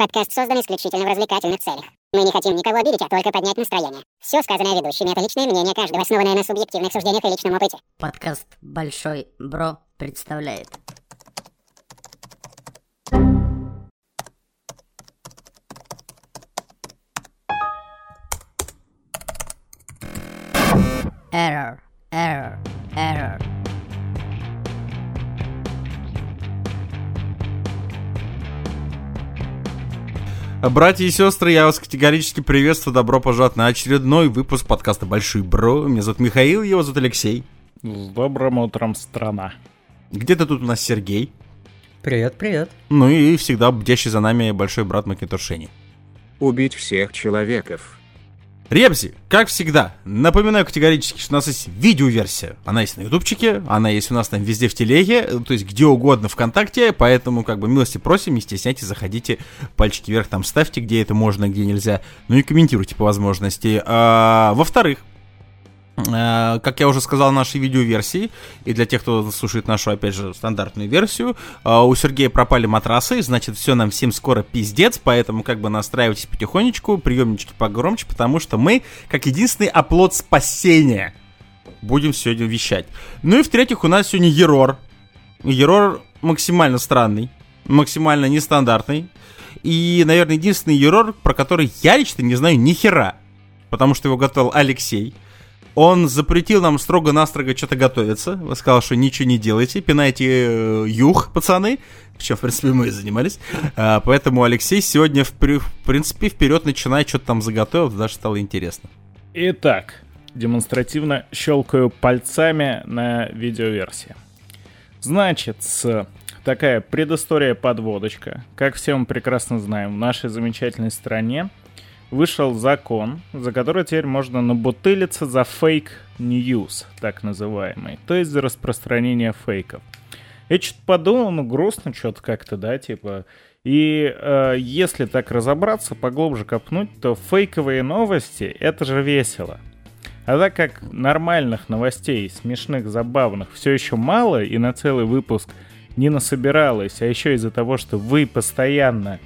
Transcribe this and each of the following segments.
Подкаст создан исключительно в развлекательных целях. Мы не хотим никого обидеть, а только поднять настроение. Все сказанное ведущими — это личное мнение каждого, основанное на субъективных суждениях и личном опыте. Подкаст «Большой Бро» представляет. Error, error, error. Братья и сестры, я вас категорически приветствую. Добро пожаловать на очередной выпуск подкаста «Большой Бро». Меня зовут Михаил, его зовут Алексей. С добрым утром, страна. Где-то тут у нас Сергей. Привет, привет. Ну и всегда бдящий за нами большой брат Макинтошени. Убить всех человеков. Ребзи, как всегда, напоминаю категорически, что у нас есть видеоверсия. Она есть на ютубчике, она есть у нас там везде в телеге, то есть где угодно ВКонтакте, поэтому как бы милости просим, не стесняйтесь, заходите, пальчики вверх там ставьте, где это можно, где нельзя, ну и комментируйте по возможности. А, во-вторых, как я уже сказал, нашей видеоверсии, и для тех, кто слушает нашу, опять же, стандартную версию, э, у Сергея пропали матрасы, значит, все нам всем скоро пиздец, поэтому как бы настраивайтесь потихонечку, приемнички погромче, потому что мы, как единственный оплот спасения, будем сегодня вещать. Ну и в-третьих, у нас сегодня Ерор. Ерор максимально странный, максимально нестандартный, и, наверное, единственный Ерор, про который я лично не знаю ни хера, потому что его готовил Алексей. Он запретил нам строго-настрого что-то готовиться. Сказал, что ничего не делайте, пинайте э, юг, пацаны. Чем, в принципе, мы и занимались. А, поэтому Алексей сегодня, в, в принципе, вперед начинает что-то там заготовил, даже стало интересно. Итак, демонстративно щелкаю пальцами на видеоверсии. Значит, такая предыстория подводочка. Как все мы прекрасно знаем, в нашей замечательной стране вышел закон, за который теперь можно набутылиться за фейк news, так называемый, то есть за распространение фейков. Я что-то подумал, ну грустно что-то как-то, да, типа. И э, если так разобраться, поглубже копнуть, то фейковые новости — это же весело. А так как нормальных новостей, смешных, забавных, все еще мало, и на целый выпуск не насобиралось, а еще из-за того, что вы постоянно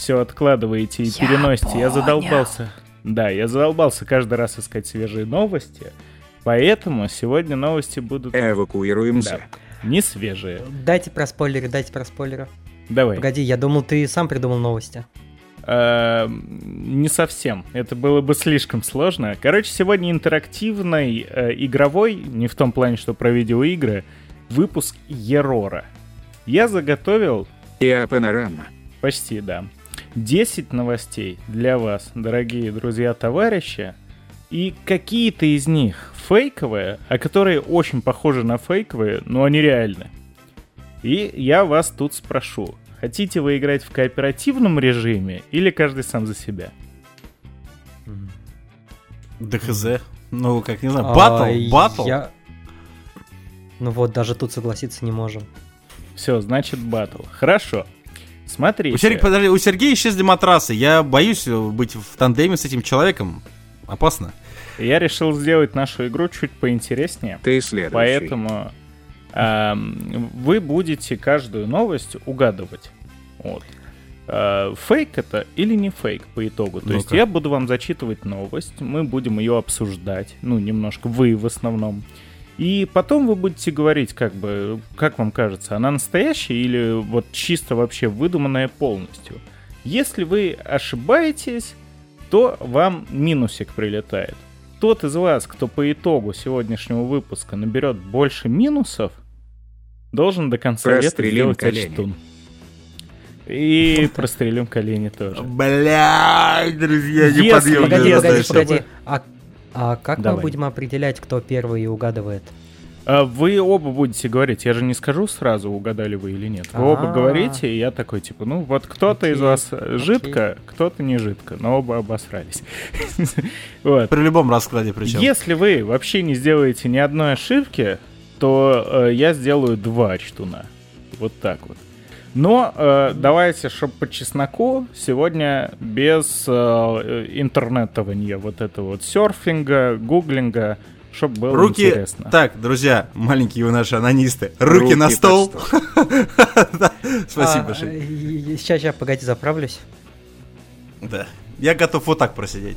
все откладываете и я переносите. Понял. Я задолбался. Да, я задолбался каждый раз искать свежие новости. Поэтому сегодня новости будут... Эвакуируемся. Да, не свежие. Дайте про спойлеры, дайте про спойлеры. Давай. Погоди, я думал, ты сам придумал новости. Э, не совсем. Это было бы слишком сложно. Короче, сегодня интерактивный, э, игровой, не в том плане, что про видеоигры, выпуск Ерора. Я заготовил... И панорама. Почти, да. 10 новостей для вас, дорогие друзья, товарищи. И какие-то из них фейковые, а которые очень похожи на фейковые, но они реальны. И я вас тут спрошу, хотите вы играть в кооперативном режиме или каждый сам за себя? ДХЗ. Ну, как, не знаю, батл, а, батл. Я... Ну вот, даже тут согласиться не можем. Все, значит, батл. Хорошо. Смотрите. У, Серг... Подожди, у Сергея исчезли матрасы. Я боюсь быть в тандеме с этим человеком. Опасно. Я решил сделать нашу игру чуть поинтереснее. Ты следующий. Поэтому э, вы будете каждую новость угадывать. Вот. Э, фейк это или не фейк по итогу. То ну есть я буду вам зачитывать новость, мы будем ее обсуждать. Ну, немножко вы в основном. И потом вы будете говорить, как бы, как вам кажется, она настоящая или вот чисто вообще выдуманная полностью. Если вы ошибаетесь, то вам минусик прилетает. Тот из вас, кто по итогу сегодняшнего выпуска наберет больше минусов, должен до конца лета сделать колени. очтун. И прострелим колени тоже. Блядь, друзья, не подъем. Погоди, погоди, погоди. А а как Давай. мы будем определять, кто первый угадывает? А вы оба будете говорить, я же не скажу сразу, угадали вы или нет. Вы оба а. говорите, и я такой, типа, ну вот кто-то из вас жидко, кто-то не жидко, но оба обосрались. вот. При любом раскладе причем. Если вы вообще не сделаете ни одной ошибки, то э, я сделаю два чтуна. Вот так вот. Но э, давайте, чтобы по чесноку, сегодня без э, интернетования, вот этого вот серфинга, гуглинга, чтобы было руки... интересно. Так, друзья, маленькие вы наши анонисты, руки, руки на стол. Спасибо, Сейчас, сейчас, погоди, заправлюсь. Да. Я готов вот так просидеть.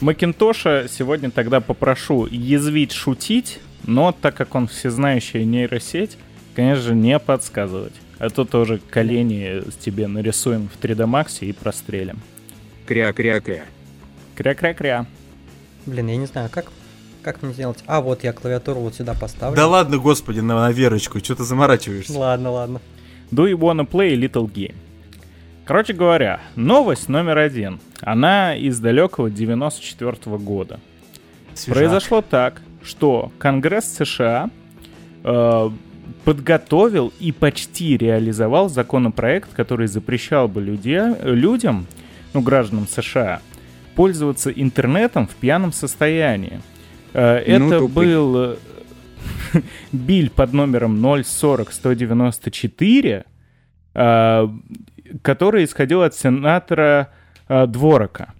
Макинтоша сегодня тогда попрошу язвить, шутить, но так как он всезнающая нейросеть, конечно же, не подсказывать. А то тоже колени с тебе нарисуем в 3D Max и прострелим. Кря-кря-кря. Кря-кря-кря. Блин, я не знаю, как, как мне сделать? А, вот я клавиатуру вот сюда поставлю. Да ладно, господи, на, на Верочку, что ты заморачиваешься? Ладно, ладно. Do you wanna play a little game? Короче говоря, новость номер один. Она из далекого 94 -го года. Свежак. Произошло так, что Конгресс США э, подготовил и почти реализовал законопроект, который запрещал бы людей, людям, ну, гражданам США, пользоваться интернетом в пьяном состоянии. Э, Ну, Это тупый. был э, биль под номером 040-194, э, который исходил от сенатора Дворока.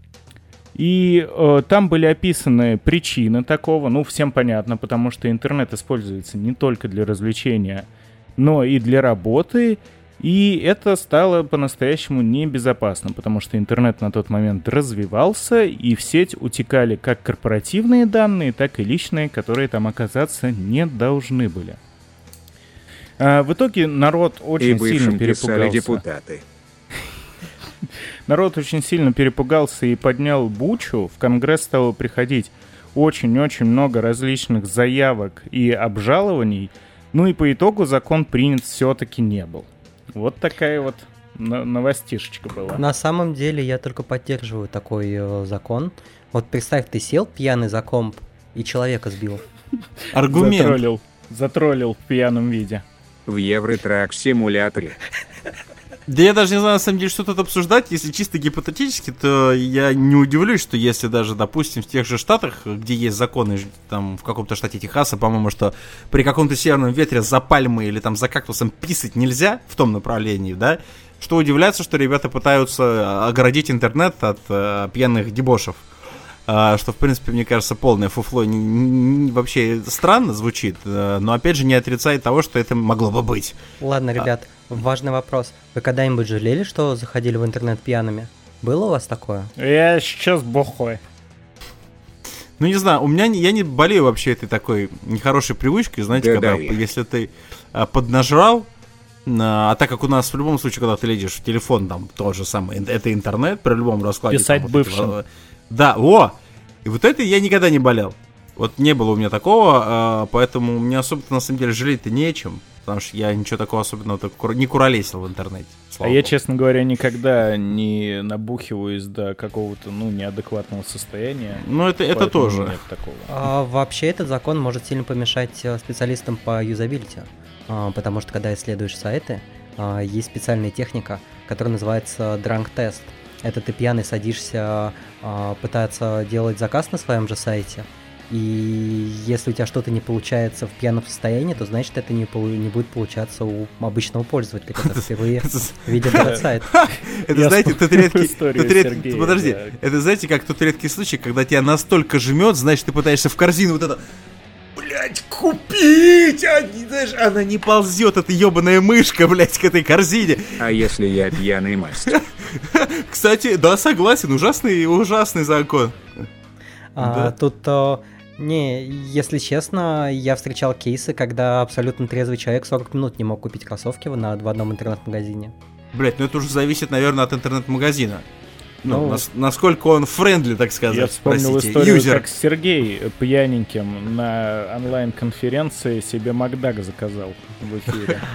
И э, там были описаны причины такого, ну, всем понятно, потому что интернет используется не только для развлечения, но и для работы, и это стало по-настоящему небезопасно, потому что интернет на тот момент развивался, и в сеть утекали как корпоративные данные, так и личные, которые там оказаться не должны были. А, в итоге народ И очень сильно бывшим писали перепугался. депутаты. Народ очень сильно перепугался и поднял бучу. В Конгресс стало приходить очень-очень много различных заявок и обжалований. Ну и по итогу закон принят все-таки не был. Вот такая вот но- новостишечка была. На самом деле я только поддерживаю такой э, закон. Вот представь, ты сел пьяный за комп и человека сбил. Аргумент. Затроллил, затроллил в пьяном виде. В Евротрак-симуляторе. Да я даже не знаю, на самом деле, что тут обсуждать. Если чисто гипотетически, то я не удивлюсь, что если даже, допустим, в тех же штатах, где есть законы, там, в каком-то штате Техаса, по-моему, что при каком-то северном ветре за пальмой или там за кактусом писать нельзя в том направлении, да, что удивляться, что ребята пытаются огородить интернет от э, пьяных дебошев. А, что, в принципе, мне кажется, полное фуфло не- не- вообще странно звучит, э, но, опять же, не отрицает того, что это могло бы быть. Ладно, ребят, важный вопрос. Вы когда-нибудь жалели, что заходили в интернет пьяными? Было у вас такое? Я сейчас бухой. Ну, не знаю, у меня не, я не болею вообще этой такой нехорошей привычкой, знаете, Да, когда, да, если ты а, поднажрал, а, а так как у нас в любом случае, когда ты лезешь в телефон, там тот же самый, это интернет при любом раскладе. Писать там, вот бывшим. это, да, о! И вот это я никогда не болел. Вот не было у меня такого, а, поэтому мне особо на самом деле жалеть-то нечем, потому что я ничего такого особенного так не куролесил в интернете. А слава я, богу. честно говоря, никогда не набухиваюсь до какого-то, ну, неадекватного состояния. Ну, это, это тоже. Нет такого. А, вообще этот закон может сильно помешать э, специалистам по юзабилити, А, потому что когда исследуешь сайты, а, есть специальная техника, которая называется drunk test. Это ты пьяный садишься пытаться делать заказ на своем же сайте, и если у тебя что-то не получается в пьяном состоянии, то значит это не, полу- не будет получаться у обычного пользователя, который впервые видит этот сайт. Это, знаете, тот редкий... Подожди, это, знаете, как тот редкий случай, когда тебя настолько жмет, значит, ты пытаешься в корзину вот это... Блять, купить! Не, знаешь, она не ползет, эта ебаная мышка, блять, к этой корзине. А если я пьяный мастер? Кстати, да, согласен, ужасный, ужасный закон. А, Да. Тут, э, не, если честно, я встречал кейсы, когда абсолютно трезвый человек 40 минут не мог купить кроссовки в, на, в одном интернет-магазине. Блять, ну это уже зависит, наверное, от интернет-магазина. Ну, Ну. нас- насколько он friendly, так сказать. Я вспомнил простите, историю, user. как Сергей пьяненьким на онлайн-конференции себе Макдак заказал в эфире.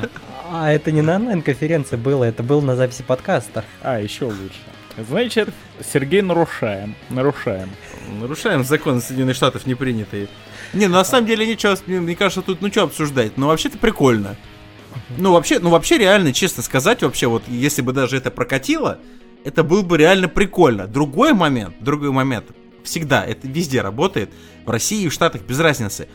А это не на онлайн-конференции было, это было на записи подкаста. А, еще лучше. Значит, Сергей нарушаем. Нарушаем. Нарушаем законы Соединенных Штатов, не принятые. Не, ну на самом деле ничего, мне, кажется, тут ну что обсуждать. Ну вообще-то прикольно. Ну вообще, ну вообще реально, честно сказать, вообще вот если бы даже это прокатило, это было бы реально прикольно. Другой момент, другой момент, всегда, это везде работает, в России и в Штатах без разницы.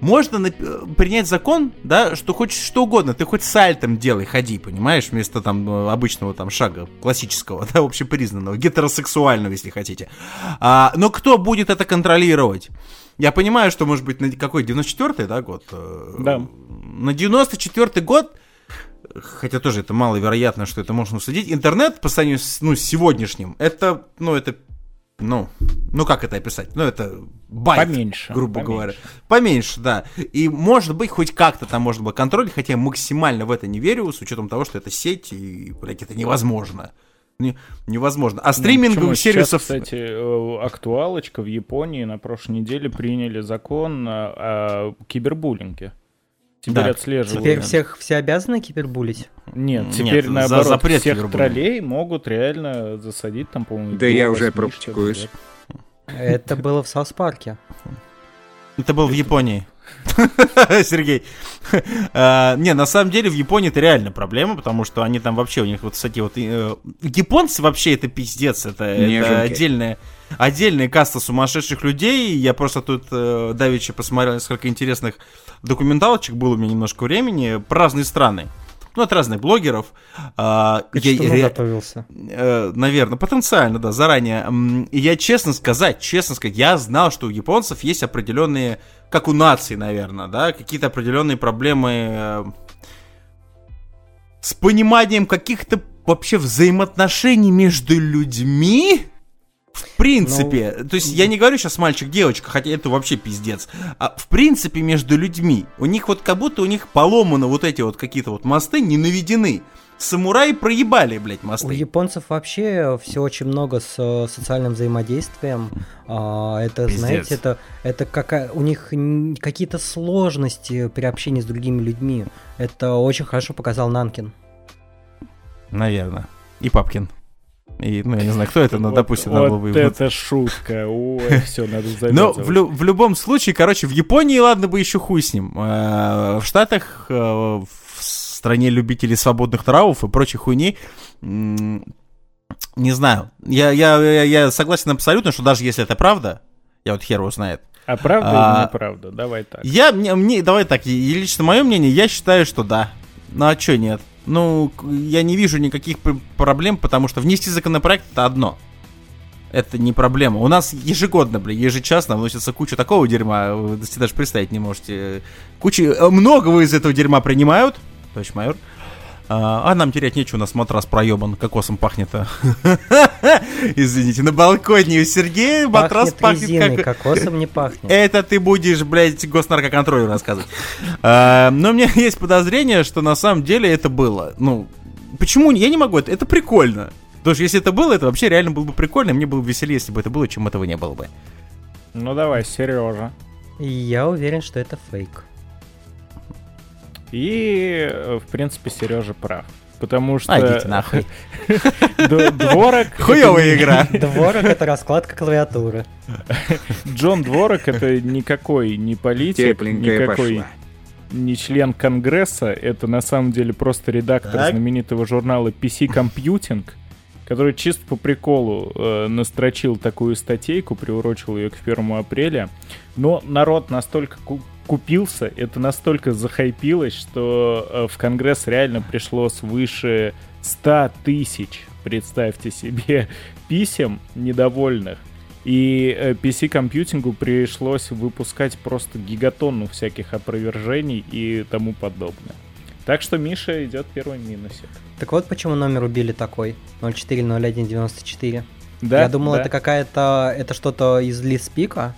Можно нап- принять закон, да, что хочешь что угодно, ты хоть сальтом делай, ходи, понимаешь, вместо там э, обычного там шага классического, да, общепризнанного, гетеросексуального, если хотите. А, но кто будет это контролировать? Я понимаю, что может быть на какой 94-й, да, год? Э, Да. На 94-й год хотя тоже это маловероятно, что это можно уследить. Интернет по сравнению с, ну, с сегодняшним, это, ну, это, ну, ну как это описать? Ну, это байт, Поменьше, грубо поменьше. говоря. Поменьше, да. И, может быть, хоть как-то там можно было контроль, хотя я максимально в это не верю, с учетом того, что это сеть, и, блядь, это невозможно. Не- невозможно. А Ну, стриминговых? Сейчас, сервисов... кстати, э, актуалочка в Японии на прошлой неделе приняли закон о кибербуллинге. Теперь Да. отслеживают. Теперь всех все обязаны кибербулить? Нет, Нет, теперь за наоборот, запрет всех кибербуллинга. троллей могут реально засадить там, по-моему, Да я уже 8 практикуюсь. Это было в Саус-парке. Это был в Японии. Сергей. А, Не, на самом деле в Японии это реально проблема, потому что они там вообще, у них вот, кстати, вот э, японцы вообще это пиздец, это, отдельная, отдельная каста сумасшедших людей. Я просто тут э, давеча посмотрел несколько интересных документалочек, было у меня немножко времени, про разные страны. Ну, от разных блогеров. К я- чему ре- готовился? наверное, потенциально, да, заранее. И я честно сказать, честно сказать, я знал, что у японцев есть определенные, как у наций, наверное, да, какие-то определенные проблемы э, с пониманием каких-то вообще взаимоотношений между людьми. В принципе, то есть я не говорю сейчас мальчик-девочка, хотя это вообще пиздец, а в принципе между людьми. У них вот как будто у них поломаны вот эти вот какие-то вот мосты, не наведены. Самураи проебали, блядь, У мосты. японцев вообще все очень много с э, социальным взаимодействием. А, Это, Пиздец. знаете, это, это какая, у них какие-то сложности при общении с другими людьми. Это очень хорошо показал Нанкин. Наверное. И Папкин. И, ну, я не знаю, кто это, но, Вот- допустим, надо было Вот это шутка. Ой, все, надо Но завязывать. в, лю- в любом случае, короче, в Японии, ладно бы еще хуй с ним. Э, В Штатах, э, в стране любителей свободных нравов и прочей хуйни, м, не знаю. Я, я, я, я согласен абсолютно, что даже если это правда, я вот хер его знает. А правда А, или неправда? Давай так. Я, мне, мне, давай так, и лично мое мнение, я считаю, что да. Ну а чё нет? Ну, я не вижу никаких проблем, потому что внести законопроект это одно. Это не проблема. У нас ежегодно, бля, ежечасно вносится куча такого дерьма, вы даже представить не можете. Куча, э, многого из этого дерьма принимают, товарищ майор. А, а нам терять нечего, у нас матрас проебан, кокосом пахнет. а. Извините, на балконе у Сергея матрас Пахнет как... кокосом не пахнет. Это ты будешь, блядь, госнаркоконтролю рассказывать. А, Но у меня есть подозрение, что на самом деле это было. Ну, почему? Я не могу, это, это прикольно. Потому что если это было, это вообще реально было бы прикольно, и мне было бы веселее, если бы это было, чем этого не было бы. Ну давай, Сережа. Я уверен, что это фейк. И, э, в принципе, Сережа прав. Потому что... А, идите нахуй. Дворок... Хуевая игра. Дворок это раскладка клавиатуры. Джон Дворок это никакой не политик, никакой не член Конгресса, это на самом деле просто редактор Так. знаменитого журнала PC Computing, который чисто по приколу э, настрочил такую статейку, приурочил ее к 1 апреля. Но народ настолько купился, это настолько захайпилось, что э, в Конгресс реально пришло свыше 100 тысяч, представьте себе, писем недовольных. И э, PC-компьютингу пришлось выпускать просто гигатонну всяких опровержений и тому подобное. Так что Миша идет первым минусик. Так вот почему номер убили такой. 040194. Да, Я думал, да. это какая-то... Это что-то из лиспика.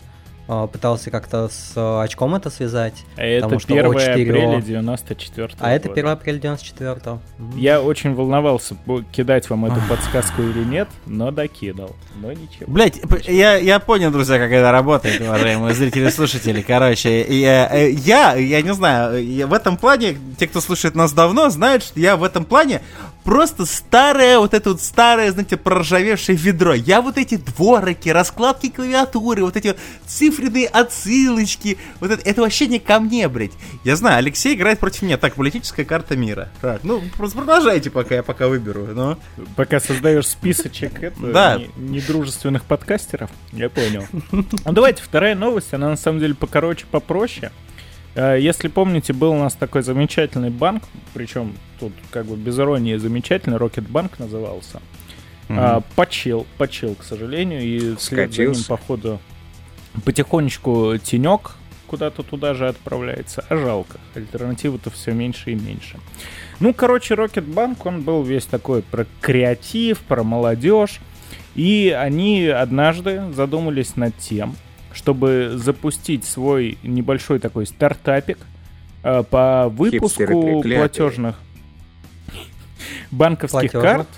А, Пытался как-то с э, очком это связать. А это потому что 1 O4O. апреля 94 А это 1 апреля 94 Я очень волновался, кидать вам эту подсказку или нет, но докидал. Но ничего. Блять, я, я понял, друзья, как это работает, уважаемые зрители и слушатели. Короче, я, э, я, я не знаю, я в этом плане, те, кто слушает нас давно, знают, что я в этом плане просто старое, вот это вот старое, знаете, проржавевшее ведро. Я вот эти двороки, раскладки клавиатуры, вот эти вот цифренные отсылочки, вот это, это вообще не ко мне, блядь. Я знаю, Алексей играет против меня. Так, политическая карта мира. Так, ну, просто продолжайте, пока я пока выберу. Ну. Пока создаешь списочек Да. недружественных подкастеров, я понял. Ну давайте, вторая новость, она на самом деле покороче, попроще. Э, Если помните, был у нас такой замечательный банк, причем тут как бы без иронии замечательный, Рокетбанк назывался. А, почил, почил, к сожалению, и вслед за ним, походу, потихонечку тенек куда-то туда же отправляется. А жалко. Альтернативы-то все меньше и меньше. Ну, короче, Рокетбанк, он был весь такой про креатив, про молодежь. И они однажды задумались над тем, чтобы запустить свой небольшой такой стартапик э, по выпуску платежных банковских Платежных. карт,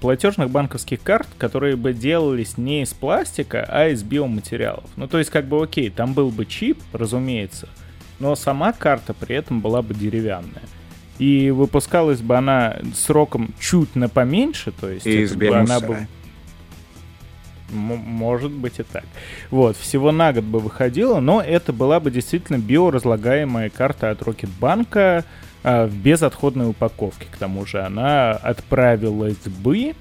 платежных банковских карт, которые бы делались не из пластика, а из биоматериалов. Ну, то есть, как бы, окей, там был бы чип, разумеется, но сама карта при этом была бы деревянная. И выпускалась бы она сроком чуть на поменьше, то есть И из это бы она бы... Может быть и так. Вот, всего на год бы выходила, но это была бы действительно биоразлагаемая карта от Рокетбанка а, в безотходной упаковке. К тому же она отправилась бы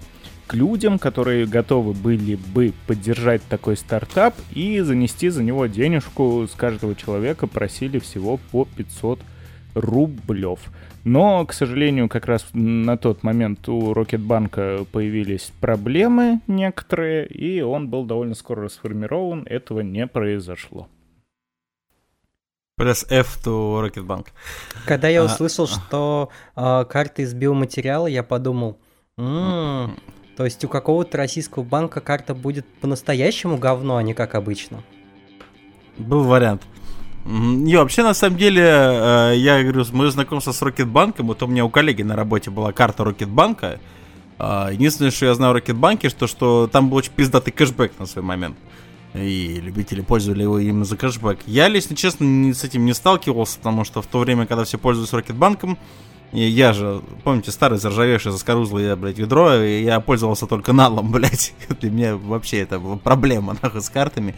к людям, которые готовы были бы поддержать такой стартап и занести за него денежку с каждого человека просили всего по 500 рублев. Но, к сожалению, как раз на тот момент у Рокетбанка появились проблемы некоторые, и он был довольно скоро расформирован. Этого не произошло. Press F to Rocketbank. Когда я А, услышал, что а, карта из биоматериала, я подумал, «М, то есть у какого-то российского банка карта будет по-настоящему говно, а не как обычно. Был вариант. Не, вообще, на самом деле, э, я говорю, мое знакомство с Рокетбанком, вот у меня у коллеги на работе была карта Рокетбанка. А, Единственное, что я знаю о Рокетбанке, что, что там был очень пиздатый кэшбэк на свой момент. И любители пользовали его именно за кэшбэк. Я, если честно, с этим не сталкивался, потому что в то время, когда все пользуются Рокетбанком, я же, помните, старый заржавевший, заскорузлый, блядь, ведро, и я пользовался только налом, блядь. Для меня вообще это была проблема, нахуй, с картами.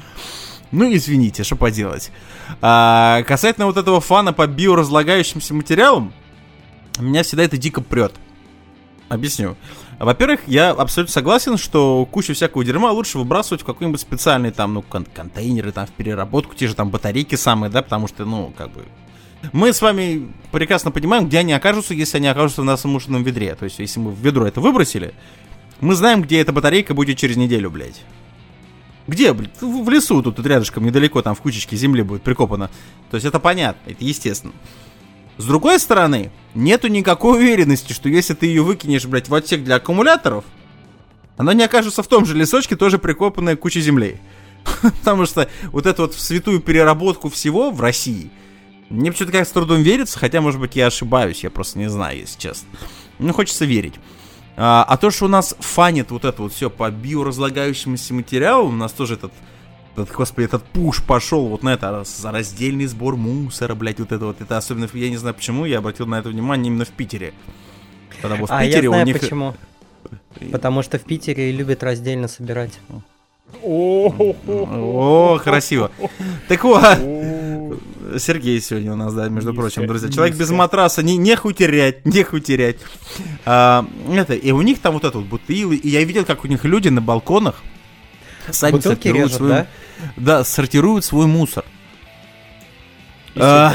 Ну, извините, что поделать. А, касательно вот этого фана по биоразлагающимся материалам, меня всегда это дико прет. Объясню. Во-первых, я абсолютно согласен, что кучу всякого дерьма лучше выбрасывать в какой-нибудь специальный там, ну, кон- контейнеры, там, в переработку, те же там батарейки самые, да, потому что, ну, как бы... Мы с вами прекрасно понимаем, где они окажутся, если они окажутся в нашем мушином ведре. То есть, если мы в ведро это выбросили, мы знаем, где эта батарейка будет через неделю, блядь. Где? В лесу тут, тут рядышком, недалеко, там в кучечке земли будет прикопано. То есть это понятно, это естественно. С другой стороны, нету никакой уверенности, что если ты ее выкинешь, блядь, в отсек для аккумуляторов, она не окажется в том же лесочке, тоже прикопанная куча земли. Потому что вот эту вот святую переработку всего в России, мне почему-то как с трудом верится, хотя, может быть, я ошибаюсь, я просто не знаю, если честно. Ну, хочется верить. А, а то, что у нас фанит вот это вот все по биоразлагающимся материалам, у нас тоже этот, этот, господи, этот пуш пошел вот на это, за раздельный сбор мусора, блядь, вот это вот. Это особенно, я не знаю почему, я обратил на это внимание именно в Питере. Потому что в а я Питере знаю у них... почему. Потому что в Питере любят раздельно собирать. О, красиво. Так вот, Сергей сегодня у нас, да, между Низко, прочим, друзья. Человек без низко. матраса, не, нехуй терять, нехуй терять. А, это, и у них там вот это вот бутылы, и я видел, как у них люди на балконах сами Бутылки сортируют режут, свой, да? да, сортируют свой мусор. А,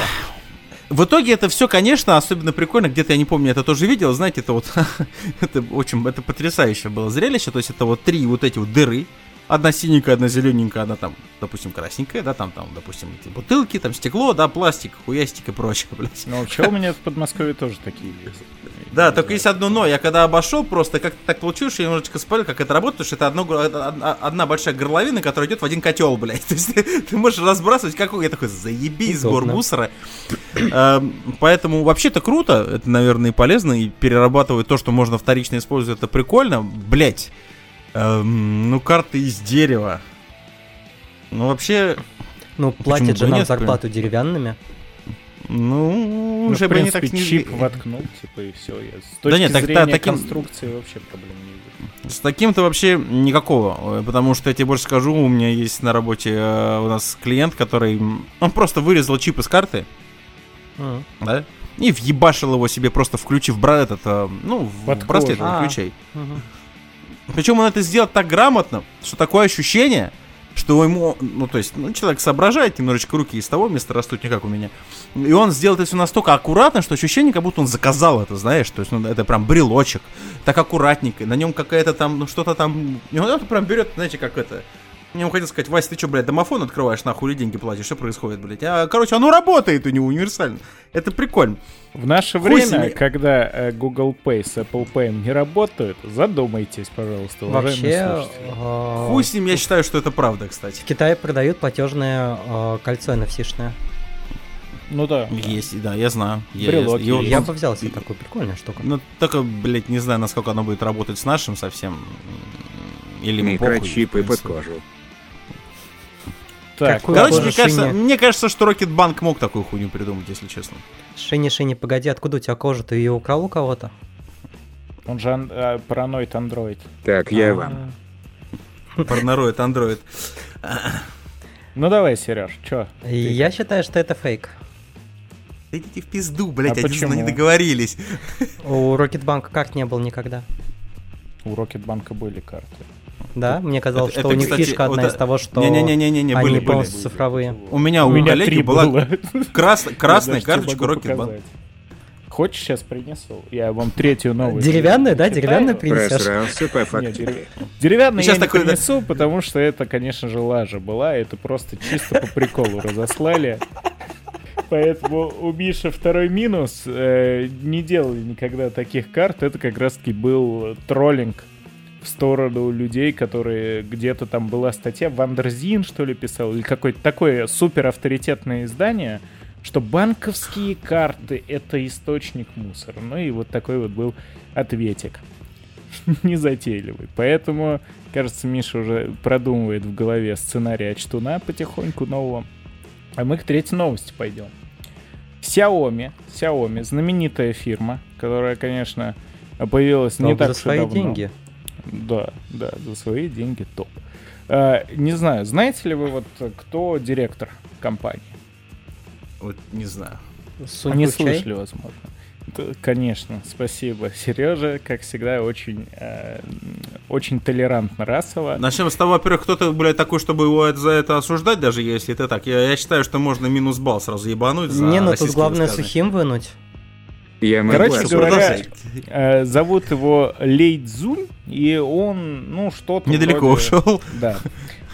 в итоге это все, конечно, особенно прикольно. Где-то я не помню, это тоже видел. Знаете, это вот это очень это потрясающее было зрелище. То есть это вот три вот эти вот дыры. Одна синенькая, одна зелененькая, одна там, допустим, красненькая, да, там, там, допустим, эти бутылки, там стекло, да, пластик, хуястик и прочее, блядь. Ну, вообще у меня в Подмосковье тоже такие есть. Да, только есть одно но. Я когда обошел, просто как-то так получилось, что я немножечко спалил, как это работает, потому что это одно, одна, большая горловина, которая идет в один котел, блядь. То есть ты, можешь разбрасывать какой я такой, заебись, сбор мусора. Эм, Поэтому вообще-то круто, это, наверное, и полезно, и перерабатывать то, что можно вторично использовать, это прикольно. Блять. ну, карты из дерева. Ну, вообще, Ну, платят бы же нам нет, зарплату деревянными. ну, Ну, уже в бы не принципе, так не... чип воткнул, типа, и все. С Да точки нет, так- зрения та- таким- конструкции вообще проблем не вижу. С таким-то вообще никакого, э, потому что я тебе больше скажу, у меня есть на работе э, у нас клиент, который, он просто вырезал чип из карты, М. да, и въебашил его себе просто включив бра этот, э, ну, в браслет. А. включай. Мгм. Причем он это сделал так грамотно, что такое ощущение, что ему, ну, то есть, ну, человек соображает, немножечко руки из того места растут, не как у меня. И он сделал это все настолько аккуратно, что ощущение, как будто он заказал это, знаешь, то есть, ну, это прям брелочек, так аккуратненько, на нем какая-то там, ну, что-то там, и он это прям берет, знаете, как это, Я ему хотел сказать, Вася, ты что, блядь, домофон открываешь, нахуй, или деньги платишь, что происходит, блядь? А, короче, оно работает у него универсально. Это прикольно. В наше Хуй время, ними. когда э, Google Pay с Apple Pay не работают, задумайтесь, пожалуйста, уважаемые Вообще, слушатели. э, Хуй с ним, я считаю, что это правда, кстати. в Китае продают платежное э, кольцо NFC-шное. Ну да. Есть, да, я знаю. Я- Брелок я- есть. Я ну, бы взял себе такую прикольную штуку. Ну, только, блядь, не знаю, насколько оно будет работать с нашим совсем. Или Микрочипы под кожу. Так, Короче, мне кажется, шине? мне кажется, что Рокетбанк мог такую хуйню придумать, если честно. Шини, Шини, погоди, откуда у тебя кожа? Ты ее украл у кого-то? он же ан- э, paranoid android. Так я вам. Paranoid, android. Ну давай, Сереж, чё? Я считаю, что это фейк. Да идите в пизду, блядь, А они же не почему? договорились. У Рокетбанка карт не было никогда. У Рокетбанка были карты. Да, мне казалось, Это- что это, у них кстати, фишка одна вот из того, что Не-не-не-не, они были, были. полностью цифровые. У меня, У у, меня коллеги три была было. крас- красная карточка показать. Хочешь, сейчас принесу? Я вам третью новость. Деревянная, да? читаю. Деревянную принесешь? Просрался по Нет, фактике. дерев- Деревянный Сейчас я не принесу, потому что это, конечно же, лажа была. Это просто чисто по приколу разослали. Поэтому у Миши второй минус. Э, не делали никогда таких карт. Это как раз-таки был троллинг в сторону людей, которые где-то там была статья, Wonderzine, что ли, писал, или какое-то такое супер авторитетное издание, что банковские карты — это источник мусора. Ну и вот такой вот был ответик. Незатейливый. Поэтому, кажется, Миша уже продумывает в голове сценарий Ачтуна потихоньку нового. А мы к третьей новости пойдем. Xiaomi, Xiaomi, знаменитая фирма, которая, конечно, появилась не Топ так уж давно. деньги. Да, да, за свои деньги топ. А, не знаю, знаете ли вы вот кто директор компании? Вот не знаю. Сунь не слышали, возможно. Да, Конечно, спасибо. Сережа, как всегда, очень, э, очень толерантно расово. Начнем с того, во-первых, кто-то, блядь, такой, чтобы его за это осуждать, даже если это так. Я, я считаю, что можно минус балл сразу ебануть за Не, ну тут главное сухим вынуть. Я Короче могу говоря, освободить. Э, зовут его Лей Цзунь, и он, ну, что-то Недалеко вроде- ушел. Да.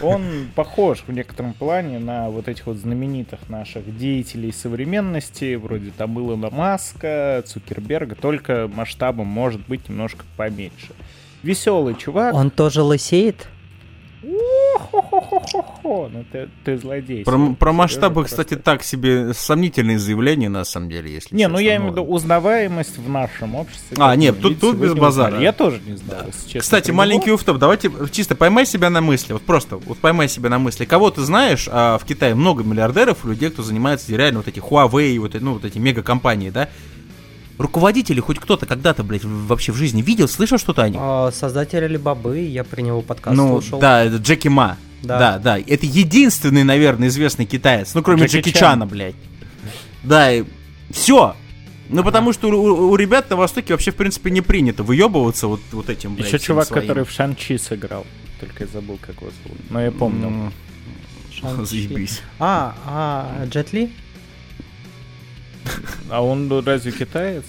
Он похож в некотором плане на вот этих вот знаменитых наших деятелей современности, вроде там Илона Маска, Цукерберга, только масштабом может быть немножко поменьше. Веселый чувак. Он тоже лысеет? Хо-хо-хо-хо-хо. Ну ты, ты злодей. Про, про масштабы, просто- кстати, так себе сомнительные заявления, на самом деле, если Не, ну я имею в виду узнаваемость в нашем обществе. А, нет, тут- тут без базара. Я тоже не знал, если честно. Кстати, маленький уфтоп, давайте чисто поймай себя на мысли, вот просто, вот поймай себя на мысли. Кого ты знаешь, а в Китае много миллиардеров, людей, кто занимается реально вот эти Huawei, вот, ну, вот эти мегакомпании, да? Руководители, хоть кто-то когда-то, блядь, вообще в жизни видел, слышал что-то о них? А, Создатель Алибабы, я про него подкаст ну, слушал. да, это Джеки Ма. Да. Да. да, Это единственный, наверное, известный китаец. Ну, кроме Джеки Джеки, Чан. Чана, блядь. Да, и все. Ну, потому что у, у- ребят на Востоке вообще, в принципе, не принято выебываться вот, вот этим, блядь, Еще чувак, своим. который в Шанчи сыграл. Только я забыл, как его зовут. Но я помню. Заебись. А, а, Джет Ли? А он разве китаец?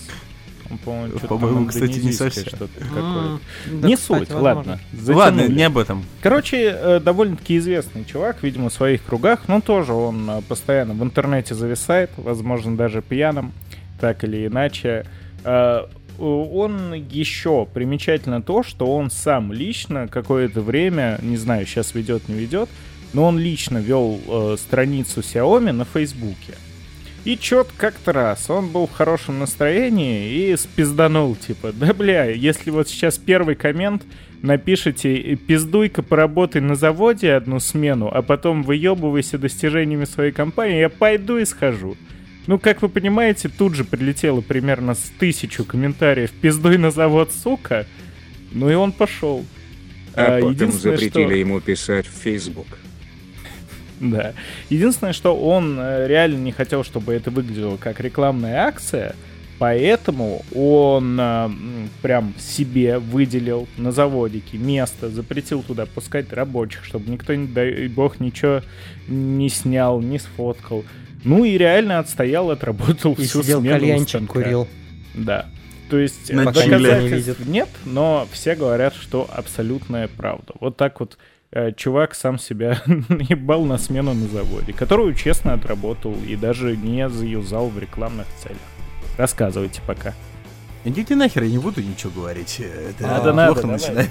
Он, по-моему, По-моему, кстати, не совсем. что-то какое-то. М, да, Не кстати, суть, возможно. ладно. Ладно, не об этом. Короче, э, довольно-таки известный чувак, видимо, в своих кругах. Ну, тоже он э, постоянно в интернете зависает, возможно, даже пьяным, так или иначе. Э, Он еще примечательно то, что он сам лично какое-то время, не знаю, сейчас ведет, не ведет, но он лично вел э, страницу Xiaomi на Фейсбуке. И чет как-то раз он был в хорошем настроении и спизданул, типа, да бля, если вот сейчас первый коммент напишите «Э, «пиздуй-ка поработай на заводе одну смену, а потом выебывайся достижениями своей компании, я пойду и схожу». Ну, как вы понимаете, тут же прилетело примерно с тысячу комментариев «пиздуй на завод, сука», ну и он пошел. А А, потом запретили что- ему писать в Facebook. Да. Единственное, что он э, реально не хотел, чтобы это выглядело как рекламная акция, поэтому он э, прям себе выделил на заводике место, запретил туда пускать рабочих, чтобы никто, не дай бог, ничего не снял, не сфоткал. Ну и реально отстоял, отработал И всю сидел смену кальянчик курил. Да. То есть Чили. никто не доказательств нет, но все говорят, что абсолютная правда. Вот так вот э, чувак сам себя ебал на смену на заводе, которую честно отработал и даже не заюзал в рекламных целях. Рассказывайте пока. Идите нахер, я не буду ничего говорить. Это Надо, плохо надо, начинает.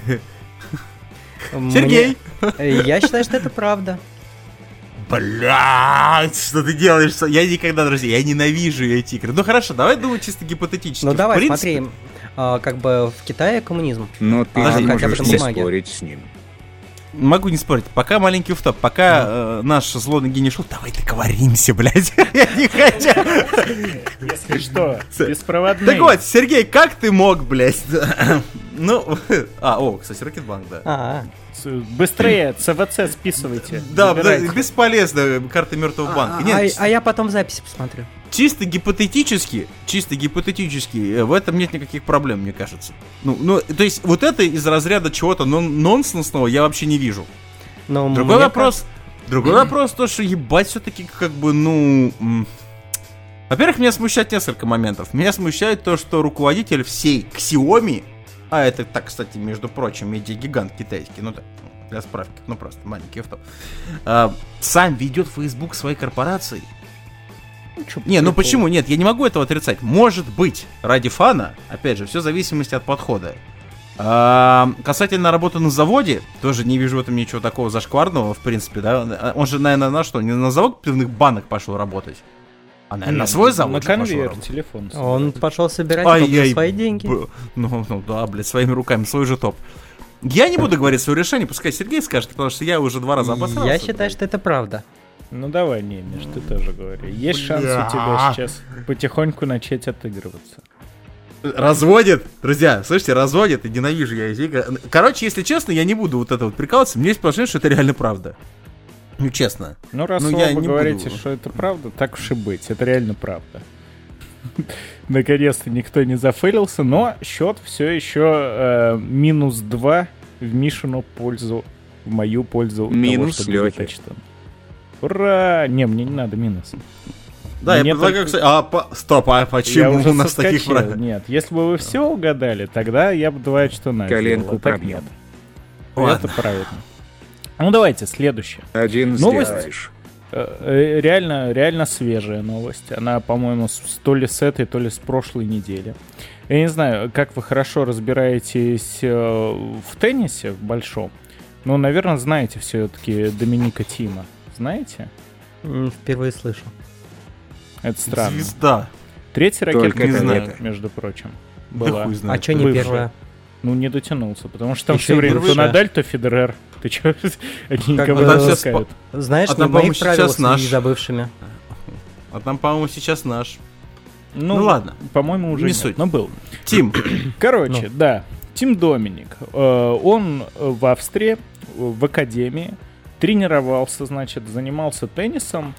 Сергей! Э, Я считаю, что это правда. Блядь, что ты делаешь? Я никогда, друзья, я ненавижу эти игры. Ну хорошо, давай думать чисто гипотетически. Ну давай, принципе, смотри. а, Как бы в Китае коммунизм. Но ты Подожди, не можешь спорить с ним. Могу не спорить. Пока маленький втоп, пока э, наш злой гений шел, давай договоримся, блядь. Я не хочу. Если что, беспроводные. Так вот, Сергей, как ты мог, блядь? Ну, а, о, кстати, Рокетбанк, да. А, С- Быстрее, ЦВЦ списывайте. Да, да, Забирайте. бесполезно, карта мертвого а, банка. а- Нет, а я потом записи посмотрю. чисто гипотетически, чисто гипотетически, э, в этом нет никаких проблем, мне кажется. Ну, ну, то есть, вот это из разряда чего-то нон- нонсенсного я вообще не вижу. Но Другой мне вопрос, другой вопрос, то, что ебать все-таки как бы, ну... м, Во-первых, меня смущает несколько моментов. Меня смущает то, что руководитель всей Xiaomi, а это, так, кстати, между прочим, медиагигант китайский, ну так, для справки, ну просто маленький авто, а, сам ведет Facebook своей корпорации. чё, Не, ну почему? Нет, я не могу этого отрицать. Может быть, ради фана, опять же, все в зависимости от подхода. А, касательно работы на заводе, тоже не вижу в этом ничего такого зашкварного, в принципе, да. Он же, наверное, на что? Не на завод пивных банок пошел работать, а наверное, на свой завод На пошел конвейер работать. телефон. Он пошел собирать Ай, яй, свои деньги. Б- Ну, ну да, блядь, своими руками, свой же топ. Я не буду говорить свое решение, пускай Сергей скажет, потому что я уже два раза обосрался. Я считаю, что это правда. Ну давай, не, Миш, ты тоже говори. Есть шанс у Бля. тебя сейчас потихоньку начать отыгрываться. Разводит, друзья, слышите, разводит, и ненавижу я игры. Короче, если честно, я не буду вот это вот прикалываться, мне есть впечатление, что это реально правда. Ну, честно. Ну раз Ну, вы я оба не говорите, буду. что это правда, так уж и быть, это реально правда. Наконец-то никто не зафейлился, но счет все еще э, минус 2 в Мишину пользу, в мою пользу. того, Минус H-Ton. Ура! Не, мне не надо минус. Да, Мне я предлагаю, только- кстати... А, по- стоп, а почему у нас таких соскочил. правил? Нет, если бы вы все угадали, тогда я бы два что на Коленку так пробьем. нет. Ладно. Это правильно. Ну давайте, следующее. Один Новость? сделаешь. Э, э, Реально, реально свежая новость. Она, по-моему, с- то ли с этой, то ли с прошлой недели. Я не знаю, как вы хорошо разбираетесь э, в теннисе, в большом. Но, наверное, знаете все-таки Доминика Тима. Знаете? Впервые слышу. Это странно. Звезда. Третья ракетка, не знаю. между прочим, Да была. хуй знает. А что не Бывшая. первая? Ну, не дотянулся, потому что там все время то. Надаль, то Федерер. Ты чё? Они никого бы не там сейчас пускают. Знаешь, А там, по-моему, моих сейчас наш. следи за бывшими. А там, по-моему, сейчас наш. Ну, Ну ладно. По-моему, уже Не нет, суть. но был. Тим, Короче, да. Тим Доминик. э, Он э, в Австрии, в академии, тренировался, значит, занимался теннисом,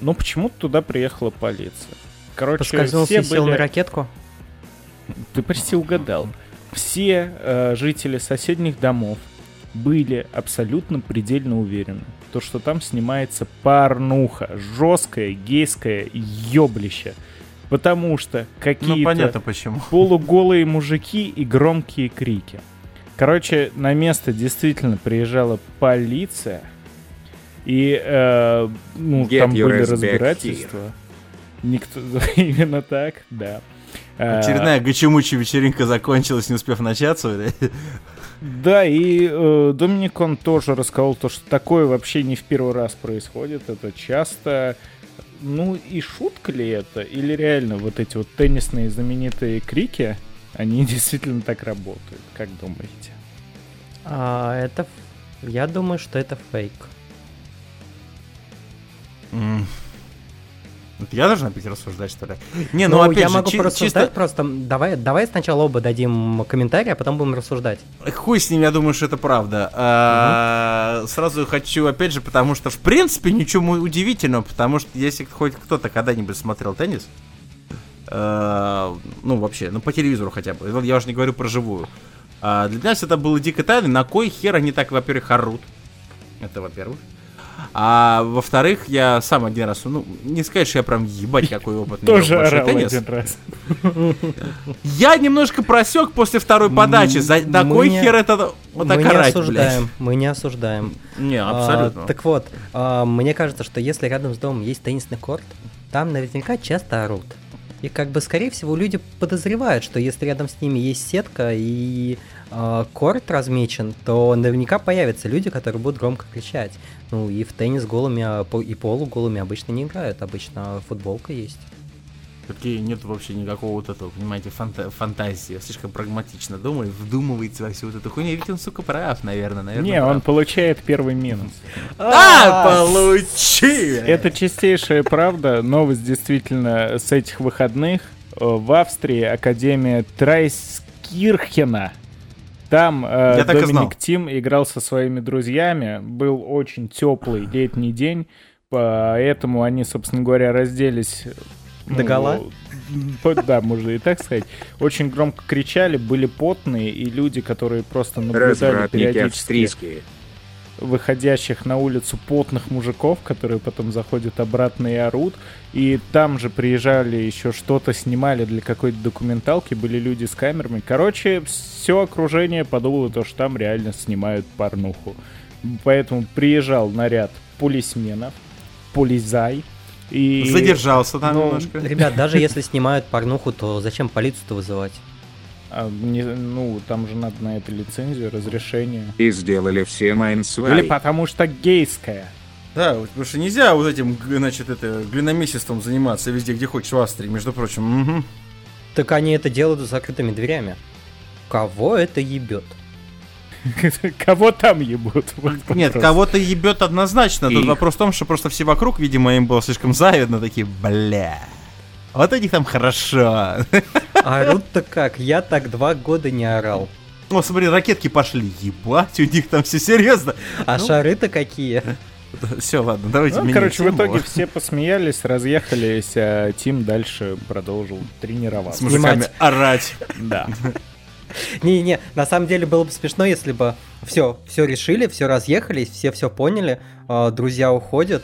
но почему-то туда приехала полиция. Короче, Поскользнулся все и сел были... на ракетку. Ты почти угадал. Все э, жители соседних домов были абсолютно предельно уверены, то, что там снимается порнуха, жесткое гейское ёблище. Потому что ну какие-то понятно почему. полуголые мужики и громкие крики. Короче, на место действительно приезжала полиция, и э, ну, Get там были разбирательства. Никто именно так, да. Очередная гачемучая вечеринка закончилась, не успев начаться. Да? И э, Доминик он тоже рассказал то, что такое вообще не в первый раз происходит. Это часто. Ну и шутка ли это? Или реально вот эти вот теннисные знаменитые крики, они действительно так работают? Как думаете? А, это... Я думаю, что это фейк. М. Я должен опять рассуждать, что ли? Не, ну, Ну, опять я же, могу чи- чисто... просто. Давай, давай сначала оба дадим комментарий, а потом будем рассуждать. Хуй с ним, я думаю, что это правда. А, Сразу хочу, опять же, потому что, в принципе, ничего удивительного, потому что если хоть кто-то когда-нибудь смотрел теннис, а, ну, вообще, ну, по телевизору хотя бы, я уже не говорю про живую, а, для нас это было дико тайно, на кой хер они так, во-первых, орут, это во-первых. А во-вторых, я сам один раз, ну, не сказать, что я прям ебать какой опыт. Тоже орал теннис. один раз. Я немножко просек после второй подачи. За М, на мы кой не- хер это вот мы не осуждаем, мы не осуждаем. Не, А, абсолютно. так вот, а, мне кажется, что если рядом с домом есть теннисный корт, там наверняка часто орут. И как бы, скорее всего, люди подозревают, что если рядом с ними есть сетка и а, корт размечен, то наверняка появятся люди, которые будут громко кричать. Ну и в теннис голыми а, и полуголыми обычно не играют, обычно футболка есть. Такие нет вообще никакого вот этого, понимаете, фанта- фантазии. Слишком прагматично думает, вдумывается во всю вот эту хуйню. Ведь он, сука, прав, наверное, наверное. Не, прав. он получает первый минус. А, получи! Это чистейшая правда. Новость действительно с этих выходных. Э, В Австрии Академия Трайскирхена. Там э, Я. Доминик Тим играл со своими друзьями. Был очень теплый летний день. Поэтому они, собственно говоря, разделись... ну, Догола? по- Да, можно и так сказать. Очень громко кричали, были потные, и люди, которые просто наблюдали периодически австрийские. выходящих на улицу потных мужиков, которые потом заходят обратно и орут. И там же приезжали еще что-то снимали для какой-то документалки, были люди с камерами. Короче, все окружение подумало, то, что там реально снимают порнуху. Поэтому приезжал наряд полисменов, полизай. И... Задержался там Ну, немножко. Ребят, даже если снимают порнуху, то зачем полицию-то вызывать? а, не- ну, там же надо на это лицензию, разрешение. И сделали все Или майнсвай. потому что гейская. Да, потому что нельзя вот этим, значит, это глиномесистом заниматься везде, где хочешь в Австрии, между прочим. Мгм. Так они это делают за закрытыми дверями. Кого это ебет? Кого там ебут? Вот Нет, кого-то ебет однозначно. Тут вопрос в том, что просто все вокруг, видимо, им было слишком завидно, такие, бля. Вот этих там хорошо. А орут-то как? Я так два года не орал. О, смотри, ракетки пошли. Ебать, у них там все серьезно. А Ну. шары-то какие? Все, ладно, давайте Ну, короче, в тему. итоге все посмеялись, разъехались, а Тим дальше продолжил С тренироваться. мужиками снимать. орать. Да. Не-не, на самом деле было бы смешно, если бы все, все решили, все разъехались, все все поняли, а, друзья уходят,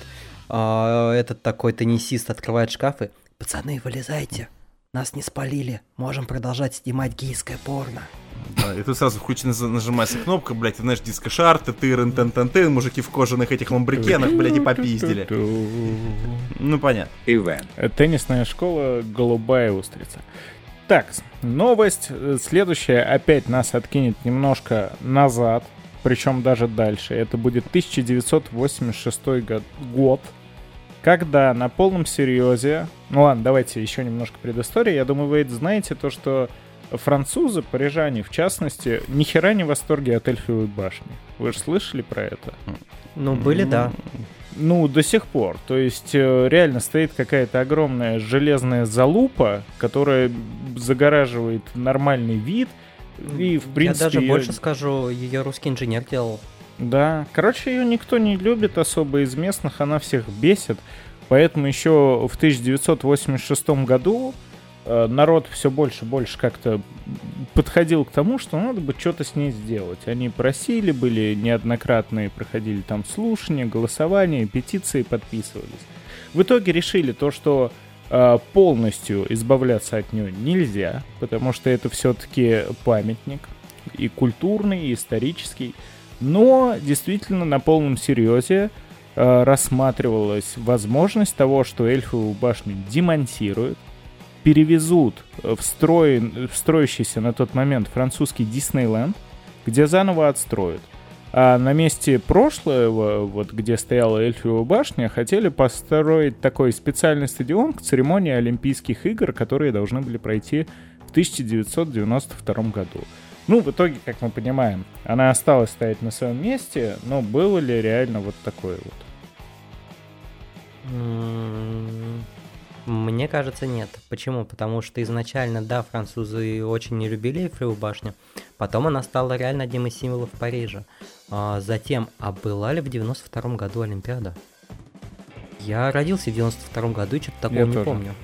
а, этот такой теннисист открывает шкафы. Пацаны, вылезайте, нас не спалили, можем продолжать снимать гейское порно. Да, И тут сразу в куче наз- нажимается кнопка, блядь, и, знаешь, дискошар, ты тырын тан тан тын мужики в кожаных этих ламбрикенах, блядь, и попиздили. Ну, понятно. Ивен. Теннисная школа «Голубая устрица». Так, новость следующая опять нас откинет немножко назад, причем даже дальше. Это будет 1986 год, год, когда на полном серьезе... Ну ладно, давайте еще немножко предыстории. Я думаю, вы это знаете, то, что французы, парижане в частности, ни хера не в восторге от Эльфиевой башни. Вы же слышали про это? Ну, были, да. Ну, до сих пор. То есть э, реально стоит какая-то огромная железная залупа, которая загораживает нормальный вид. И, в принципе, Я даже её- больше скажу, ее русский инженер делал. Да. Короче, ее никто не любит особо из местных, она всех бесит. Поэтому еще в 1986 году народ все больше и больше как-то подходил к тому, что надо бы что-то с ней сделать. Они просили, были неоднократные, проходили там слушания, голосования, петиции подписывались. В итоге решили то, что э, полностью избавляться от нее нельзя, потому что это все-таки памятник и культурный, и исторический. Но действительно на полном серьезе э, рассматривалась возможность того, что эльфовую башню демонтируют, перевезут в, строй, в строящийся на тот момент французский Диснейленд, где заново отстроят. А на месте прошлого, вот где стояла Эльфиева башня, хотели построить такой специальный стадион к церемонии Олимпийских игр, которые должны были пройти в 1992 году. Ну, в итоге, как мы понимаем, она осталась стоять на своем месте, но было ли реально вот такое вот? Мне кажется, нет. Почему? Потому что изначально, да, французы очень не любили Эйфелеву башню. Потом она стала реально одним из символов Парижа. А затем, а была ли в 92 году Олимпиада? Я родился в 92 году и что-то такого Я не тоже. помню.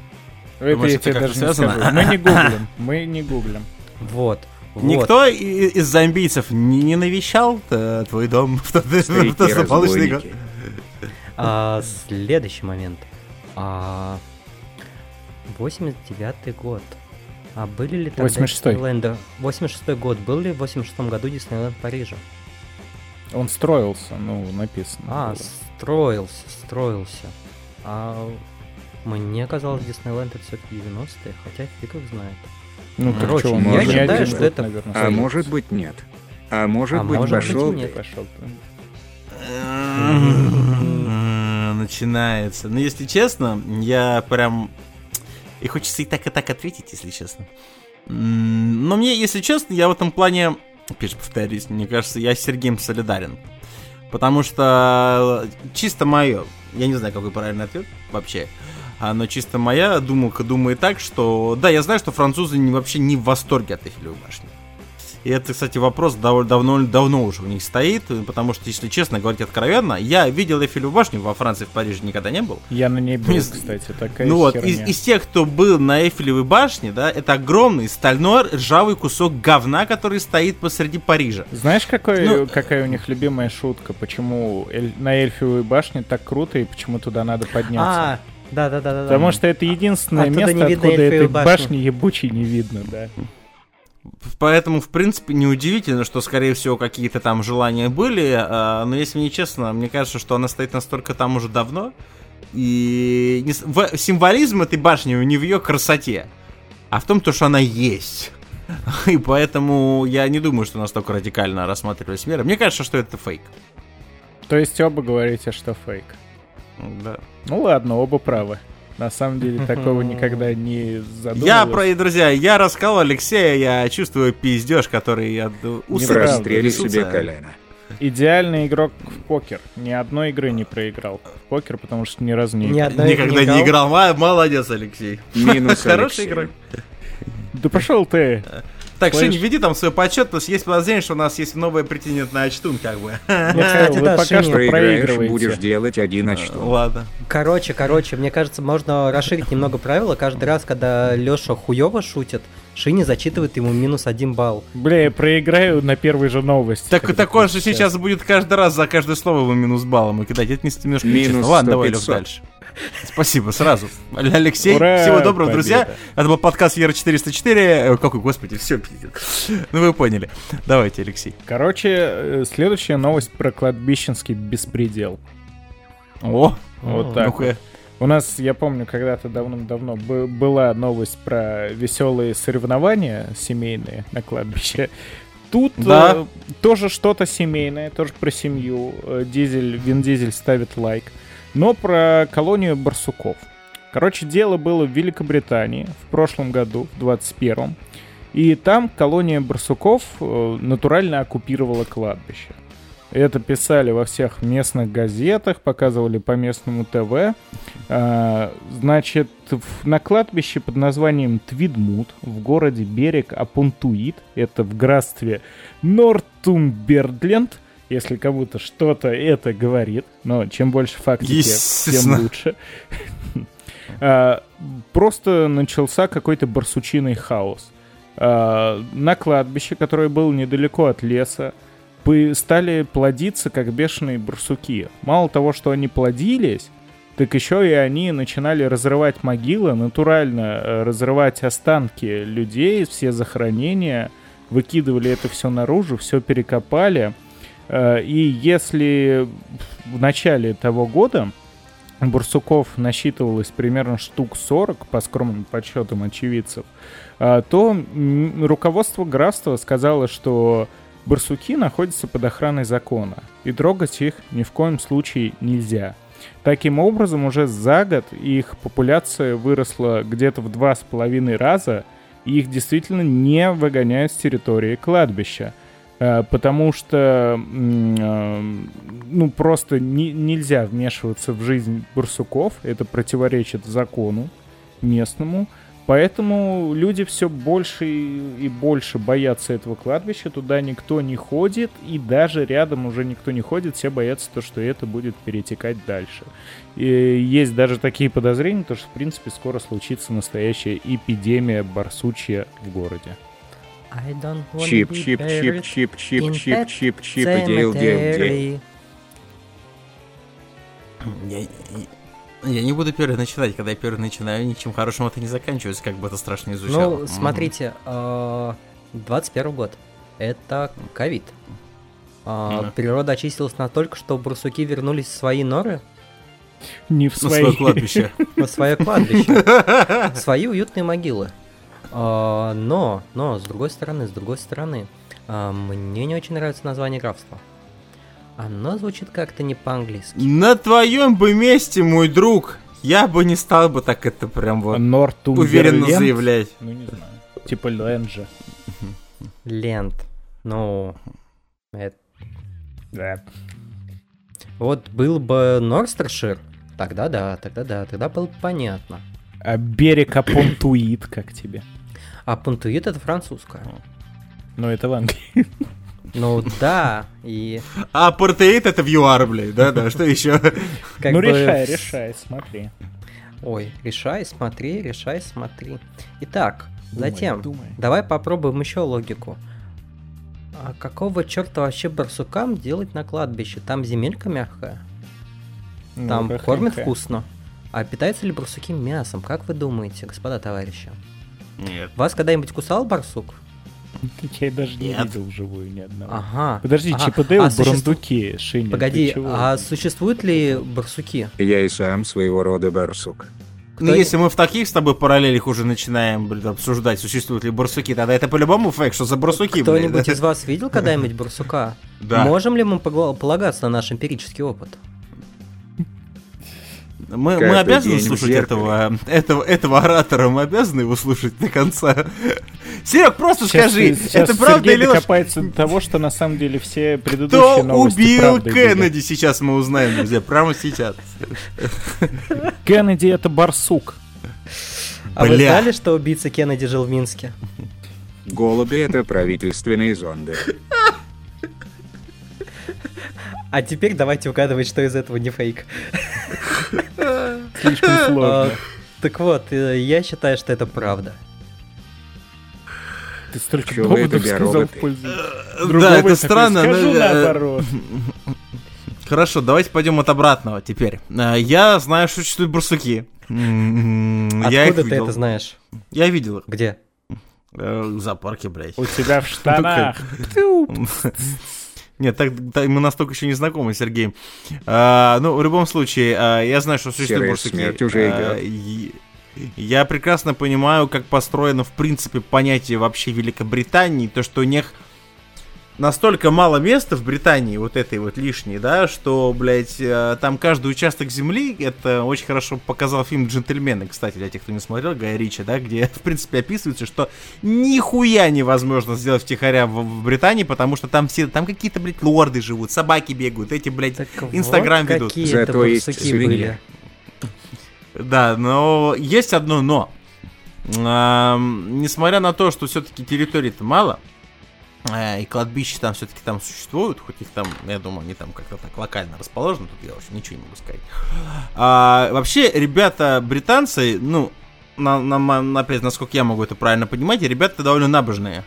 Это Думаешь, я это тебе даже не связано? скажу. Мы не гуглим, мы не гуглим. Вот. вот. Никто из зомбийцев не, не навещал э, твой дом в тот, злополучный год? А, следующий момент. А, 89-й год. А были ли тогда 86-й. Диснейленда? 86-й год. Был ли в 86-м году Диснейленд в Париже? Он строился, ну, написано. А, было. строился, строился. А мне казалось, Диснейленд это все-таки 90-е, хотя фиг их знает. Ну, короче, он я не считаю, один что год, это- наверное, А может быть нет. А может А быть может быть, пошел нет. ты. пошел. Начинается. Но если честно, я прям... И хочется и так, и так ответить, если честно. Но мне, если честно, я в этом плане, опять же повторюсь, мне кажется, я с Сергеем солидарен. Потому что чисто мое, я не знаю, какой правильный ответ вообще, а, но чисто моя думалка думает так, что... Да, я знаю, что французы вообще не в восторге от Эйфелевой башни. И это, кстати, вопрос дав- давно, давно уже у них стоит, потому что, если честно говорить откровенно, я видел Эйфелеву башню во Франции, в Париже никогда не был. Я на ней был, Не- кстати, такая ну вот, из, из тех, кто был на Эйфелевой башне, да, это огромный стальной ржавый кусок говна, который стоит посреди Парижа. Знаешь, какой, Ну- какая у них любимая шутка? Почему эль- на Эльфиевой башне так круто и почему туда надо подняться? А, да, да, да, да. Потому что это единственное Оттуда место, откуда этой башни. башни ебучей не видно, да. Поэтому, в принципе, неудивительно, что, скорее всего, какие-то там желания были. а, но, если мне честно, мне кажется, что она стоит настолько там уже давно. И символизм этой башни не в ее красоте, а в том, то, что она есть. И поэтому я не думаю, что настолько радикально рассматривались меры. Мне кажется, что это фейк. То есть оба говорите, что фейк. Да. Ну ладно, оба правы. На самом деле такого никогда не задумывался. Я, про, друзья, я рассказал Алексея, я чувствую пиздеж, который Неправда. Прострели себе колено. Идеальный игрок в покер. Ни одной игры не проиграл в покер, потому что ни разу не играл. Никогда не играл. Молодец, Алексей. Минус Хороший игрок. Да пошел ты! Так. Шинь, веди там свой подсчет, потому что есть подозрение, что у нас есть новая претендент на очтун, как бы. Кстати, вы да, пока Шиня. что Проиграешь, проигрываете. будешь делать один очко. Ладно. Короче, короче, мне кажется, можно расширить немного правила. Каждый раз, когда Леша хуево шутит, Шини зачитывает ему минус один балл. Бля, я проиграю на первой же новости. Так, так он же сейчас будет каждый раз за каждое слово ему минус баллом и кидать. Это не немножко Минус нечестно. Ладно, давай, 100, Лёх, 500. дальше. Спасибо, сразу. Алексей, Ура, всего доброго, победа. друзья. Это был подкаст Ера404. Э, Какой, господи, все. Ну, вы поняли. Давайте, Алексей. Короче, э, следующая новость про кладбищенский беспредел. О, Вот так. ну-ка. У нас, я помню, когда-то давным-давно бы- была новость про веселые соревнования семейные на кладбище. Тут Да. э, тоже что-то семейное, тоже про семью. Э, Дизель, Вин Дизель ставит лайк. Но про колонию барсуков. Короче, дело было в Великобритании в прошлом году, в 21-м. И там колония барсуков э, натурально оккупировала кладбище. Это писали во всех местных газетах, показывали по местному ТВ. А, Значит, на кладбище под названием Твидмут в городе Берег Апунтуит, это в графстве Нортумбердленд, если кому-то что-то это говорит, но чем больше фактики, тем лучше. А, Просто начался какой-то барсучиный хаос. А, На кладбище, которое было недалеко от леса, стали плодиться как бешеные барсуки. Мало того, что они плодились, так еще и они начинали разрывать могилы, натурально э, разрывать останки людей, все захоронения, выкидывали это все наружу, все перекопали. Э, И если в начале того года барсуков насчитывалось примерно штук 40, по скромным подсчетам очевидцев, а, то руководство графства сказало, что барсуки находятся под охраной закона, и трогать их ни в коем случае нельзя. Таким образом, уже за год их популяция выросла где-то в два с половиной раза, и их действительно не выгоняют с территории кладбища. Э, Потому что э, ну, просто не- нельзя вмешиваться в жизнь барсуков, это противоречит закону местному. Поэтому люди все больше и больше боятся этого кладбища, туда никто не ходит, и даже рядом уже никто не ходит, все боятся то, что это будет перетекать дальше. И есть даже такие подозрения, то, что, в принципе, скоро случится настоящая эпидемия барсучья в городе. I don't wanna Чип, be чип, чип, чип, чип, чип, чип, чип, дел, дел. cemetery. Я, не буду первый начинать. Когда я первый начинаю, ничем хорошим это не заканчивается, как бы это страшно не звучало. Ну, смотрите, э, 21 год. Это ковид. А. Природа очистилась настолько, что барсуки вернулись в свои норы, Не в На свои. свое кладбище. на свое кладбище, в свои уютные могилы. А, Но, но, с другой стороны, с другой стороны, а, мне не очень нравится название графства. Оно звучит как-то не по-английски. На твоем бы месте, мой друг, я бы не стал бы так это прям вот уверенно заявлять. Ну, не знаю. Типа Ленджа. Лент. Ну, это Да. Вот был бы Норстершир, тогда да, тогда да, тогда было бы понятно. А берег Апонтуит, как тебе? А Пунтуит это французское. Ну, это в Англии. Ну да, и А апартеид это в ЮАР, блядь, да-да, что еще? ну, решай, решай, смотри. Ой, решай, смотри, решай, смотри. Итак, Думай, затем, думай. давай попробуем еще логику. А какого черта вообще барсукам делать на кладбище? Там земелька мягкая, Ну, там как кормят вкусно. А питаются ли барсуки мясом? Как вы думаете, господа товарищи? Нет. Вас когда-нибудь кусал барсук? Я даже не Нет. видел вживую ни одного. Ага. Подожди, Ага. Дейл А бурундуки, Шиня, ты Погоди, а существуют ли барсуки? Я и сам своего рода барсук. Ну, Кто- если мы в таких с тобой параллелях уже начинаем блин, обсуждать, существуют ли барсуки, тогда это по-любому фейк, что за барсуки. Кто-нибудь из вас видел когда-нибудь барсука? Да. Можем ли мы полагаться на наш эмпирический опыт? Мы, мы обязаны слушать этого, этого, этого оратора, мы обязаны его слушать до конца. Серег, просто Сейчас скажи, сейчас это правда Сергей или ложь? докопается до того, что на самом деле все предыдущие Кто новости убил правдой были. Кеннеди, сейчас мы узнаем, друзья, прямо сейчас. Кеннеди это барсук. А вы знали, что убийца Кеннеди жил в Минске? Голуби — это правительственные зонды. А теперь давайте угадывать, что из этого не фейк. Слишком А, сложно. Так вот, э, я считаю, что это правда. Ты столько вы доводов сказал в пользу. Да, другого, это странно. Скажу но, э, наоборот. Хорошо, давайте пойдем от обратного теперь. Э, Я знаю, что существуют барсуки. М, Я их Откуда ты видел. это знаешь? Я видел их. Где? Э, В зоопарке, блядь. У тебя в штанах. Нет, так, так мы настолько еще не знакомы с Сергеем. А, ну, в любом случае, а, я знаю, что Серая барсуки. смерть уже А, идет. Я прекрасно понимаю, как построено, в принципе, понятие вообще Великобритании, то, что у них настолько мало места в Британии, вот этой вот лишней, да, что, блядь, э, там каждый участок земли, это очень хорошо показал фильм «Джентльмены», кстати, для тех, кто не смотрел, Гая Ричи, да, где, в принципе, описывается, что нихуя невозможно сделать втихаря в, в Британии, потому что там все, там какие-то, блядь, лорды живут, собаки бегают, эти, блядь, Так Инстаграм вот ведут. какие Зато есть были. Да, но есть одно но. Ам, несмотря на то, что все-таки территорий-то мало, и кладбища там все-таки там существуют, хоть их там, я думаю, они там как-то так локально расположены, тут я вообще ничего не могу сказать. А, вообще, ребята британцы, ну, на, на- на- опять, насколько я могу это правильно понимать, ребята довольно набожные.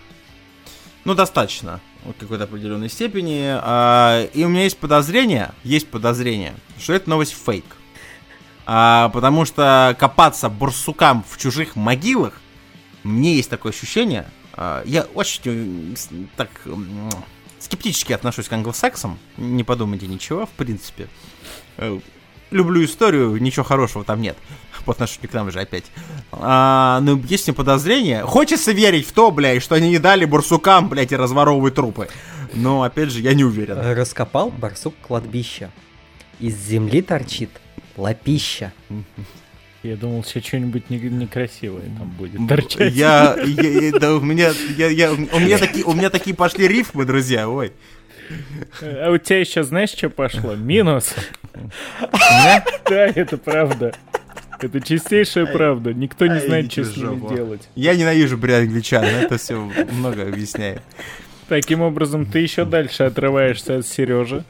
Ну, достаточно. В какой-то определенной степени. А, и у меня есть подозрение, есть подозрение, что это новость фейк. А, потому что копаться барсукам в чужих могилах, мне есть такое ощущение. А, я очень э, так скептически отношусь к англосаксам. Не подумайте ничего, в принципе. Э, Люблю историю, ничего хорошего там нет. По отношению к нам же опять. А, ну, есть мне подозрение. Хочется верить в то, блядь, что они не дали барсукам, блядь, и разворовывать трупы. Но, опять же, я не уверен. Раскопал барсук кладбище. Из земли торчит лапища. Я думал, сейчас что-нибудь не- некрасивое там будет торчать. Я, я, я- да, у меня, я, я, у меня такие, у меня такие пошли рифмы, друзья, ой. А у тебя еще знаешь, что пошло? Минус. Да, это правда. Это чистейшая правда. Никто не знает, что с ними делать. Я ненавижу, блядь, англичан, это все много объясняет. Таким образом, ты еще дальше отрываешься от Сережи.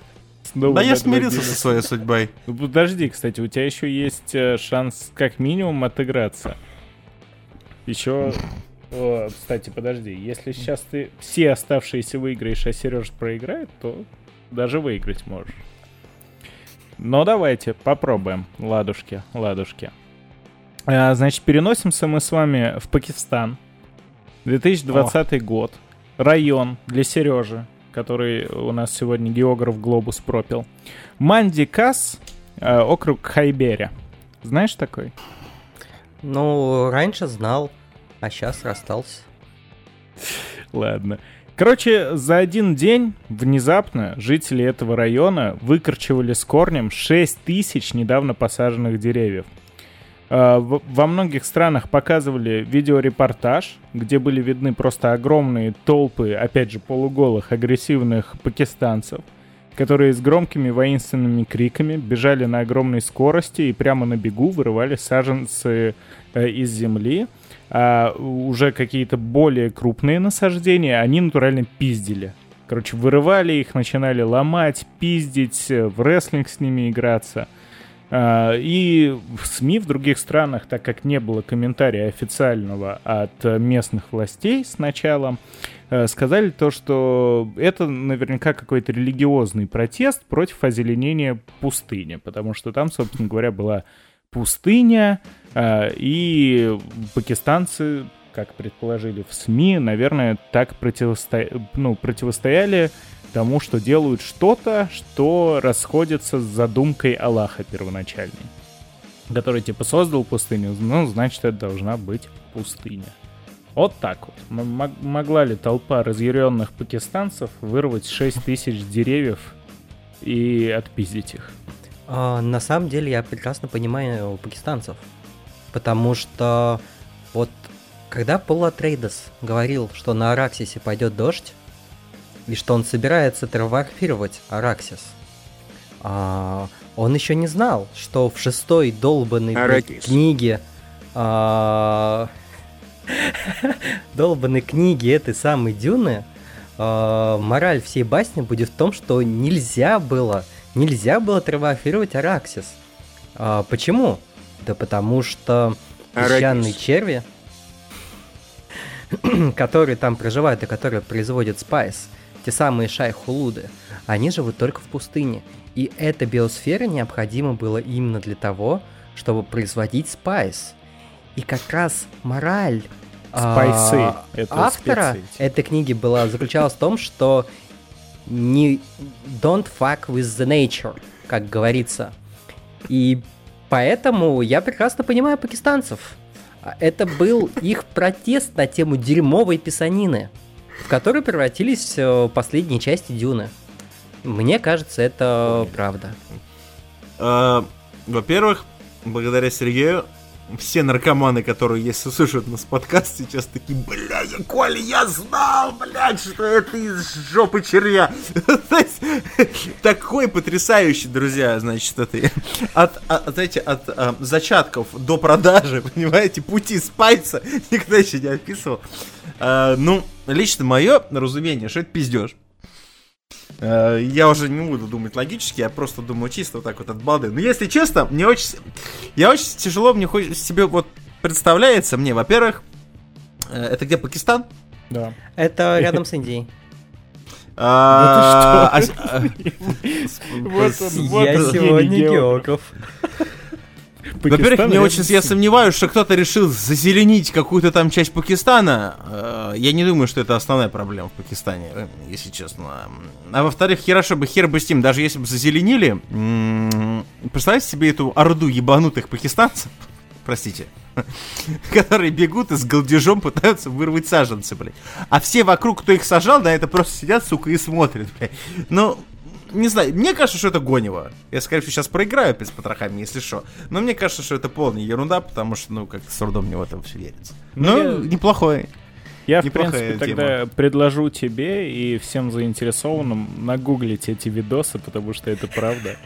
Снова Да я смирился со своей судьбой. Ну, Подожди, кстати, у тебя еще есть э, шанс как минимум отыграться. Еще... О, кстати, подожди, если сейчас ты все оставшиеся выиграешь, а Сережа проиграет, то даже выиграть можешь. Но давайте попробуем. Ладушки, ладушки. А, значит, переносимся мы с вами в Пакистан. 2020 год. Район для Сережи, который у нас сегодня географ Глобус пропил. Манди Кас, э, округ Хайбери. Знаешь такой? Ну, раньше знал, а сейчас расстался. Ладно. Короче, за один день внезапно жители этого района выкорчевали с корнем 6 тысяч недавно посаженных деревьев. В- Во многих странах показывали видеорепортаж, где были видны просто огромные толпы, опять же, полуголых, агрессивных пакистанцев, которые с громкими воинственными криками бежали на огромной скорости и прямо на бегу вырывали саженцы э, из земли. А уже какие-то более крупные насаждения они натурально пиздили. Короче, вырывали их, начинали ломать, пиздить, э, в рестлинг с ними играться. А, И в СМИ в других странах, так как не было комментария официального от местных властей сначала, э, сказали то, что это наверняка какой-то религиозный протест против озеленения пустыни, потому что там, собственно говоря, была пустыня, а, и пакистанцы, как предположили в СМИ, наверное, так противосто... ну, противостояли тому, что делают что-то, что расходится с задумкой Аллаха первоначальной. Который типа создал пустыню, ну, значит, это должна быть пустыня. Вот так вот. М- могла ли толпа разъяренных пакистанцев вырвать 6 тысяч деревьев и отпиздить их? А, на самом деле я прекрасно понимаю пакистанцев. Потому что вот когда Пола Трейдес говорил, что на Араксисе пойдет дождь, и что он собирается терраформировать Араксис, а, он еще не знал, что в шестой долбанной Аракис. книге а, долбанной книге этой самой Дюны а, мораль всей басни будет в том, что нельзя было, нельзя было терраформировать Араксис. А, почему? Да потому что песчаные черви, которые там проживают и которые производят спайс, те самые шайхулуды, они живут только в пустыне. И эта биосфера необходима была именно для того, чтобы производить спайс. И как раз мораль Спайсы. а, Это автора специи. этой книги была заключалась в том, что не don't fuck with the nature, как говорится. И поэтому я прекрасно понимаю пакистанцев. А Это был их протест на тему дерьмовой писанины, в которую превратились э, последние части Дюны. Мне кажется, это правда. Э, Во-первых, благодаря Сергею, все наркоманы, которые если слушают нас подкаст, сейчас такие, бля, я, Коля, я знал, блядь, что это из жопы червя. Такой потрясающий, друзья, значит, это от, от, знаете, от а, зачатков до продажи, понимаете, пути спайса никто еще не описывал. А, ну, лично мое разумение, что это пиздеж. Э, Я уже не буду думать логически, я просто думаю чисто вот так вот от балды. Но если честно, мне очень... Я очень тяжело, мне хочется себе вот представляется мне, во-первых, э, это где, Пакистан? Да. Это рядом с Индией. Вот он, вот Я сегодня географ. Во-первых, мне очень, я сомневаюсь, что кто-то решил зазеленить какую-то там часть Пакистана. Э, Я не думаю, что это основная проблема в Пакистане, э, если честно. А во-вторых, хорошо бы хер бы с ним, даже если бы зазеленили, представьте себе эту орду ебанутых пакистанцев, простите, которые бегут и с голдежом пытаются вырвать саженцы, блядь. А все вокруг, кто их сажал, на это просто сидят, сука, и смотрят, блядь. Ну, не знаю, мне кажется, что это гонево. Я, скорее всего, сейчас проиграю опять с потрохами, если что. Но мне кажется, что это полная ерунда, потому что, ну, как с трудом мне в это все верится. Ну, Ну, неплохой. Я, в принципе, тогда предложу тебе и всем заинтересованным нагуглить эти видосы, потому что это правда.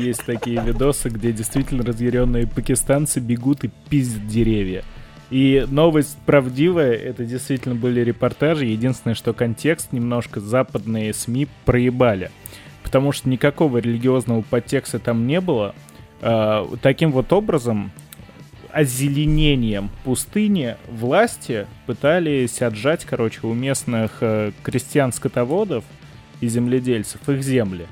Есть такие видосы, где действительно разъяренные пакистанцы бегут и пиздят деревья. И новость правдивая, это действительно были репортажи. Единственное, что контекст немножко западные СМИ проебали. Потому что никакого религиозного подтекста там не было. А, таким вот образом, озеленением пустыни власти пытались отжать, короче, у местных э, крестьян-скотоводов и земледельцев их земли.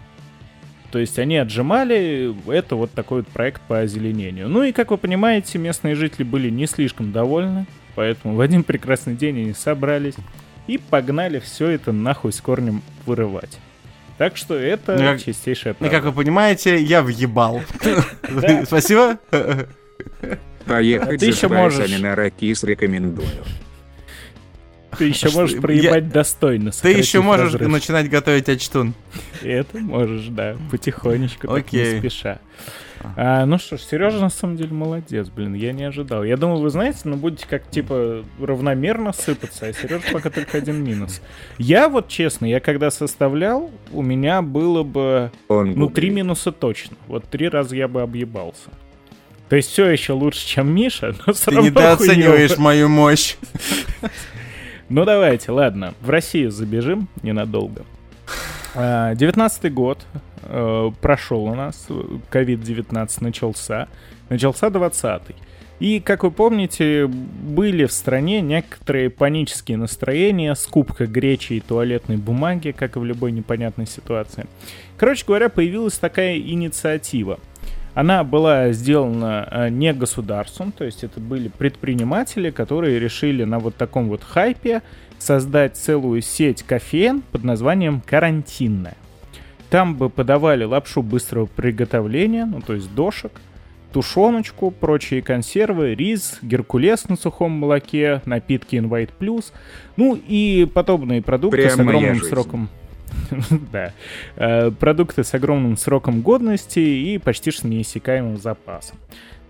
То есть они отжимали, это вот такой вот проект по озеленению. Ну и, как вы понимаете, местные жители были не слишком довольны, поэтому в один прекрасный день они собрались и погнали все это нахуй с корнем вырывать. Так что это Ну, как- чистейшая Ну, правда. как вы понимаете, я въебал. Спасибо. Поехать ты за еще можешь. швайцами на ракис рекомендую. Ты еще можешь проебать достойно. Ты еще можешь начинать готовить ачтун. Это можешь, да, потихонечку, так не спеша. А, ну что ж, Сережа на самом деле молодец, блин, я не ожидал. Я думал, вы знаете, ну будете как типа равномерно сыпаться, а Сережа пока только один минус. Я вот честно, я когда составлял, у меня было бы, Он ну, три минуса точно. Вот три раза я бы объебался. То есть все еще лучше, чем Миша, но все Ты равно недооцениваешь хуёво. мою мощь. Ну давайте, ладно, в Россию забежим ненадолго. А, 19-й год э, прошел у нас, COVID-19 начался, начался 20-й. И, как вы помните, были в стране некоторые панические настроения, скупка гречи и туалетной бумаги, как и в любой непонятной ситуации. Короче говоря, появилась такая инициатива. Она была сделана э, не государством, то есть это были предприниматели, которые решили на вот таком вот хайпе создать целую сеть кофеен под названием «Карантинная». Там бы подавали лапшу быстрого приготовления, ну то есть дошек, тушеночку, прочие консервы, рис, геркулес на сухом молоке, напитки Invite Plus, ну и подобные продукты с Прям моя огромным жизнь. да. Э, Продукты с огромным сроком годности и почти что неиссякаемым запасом.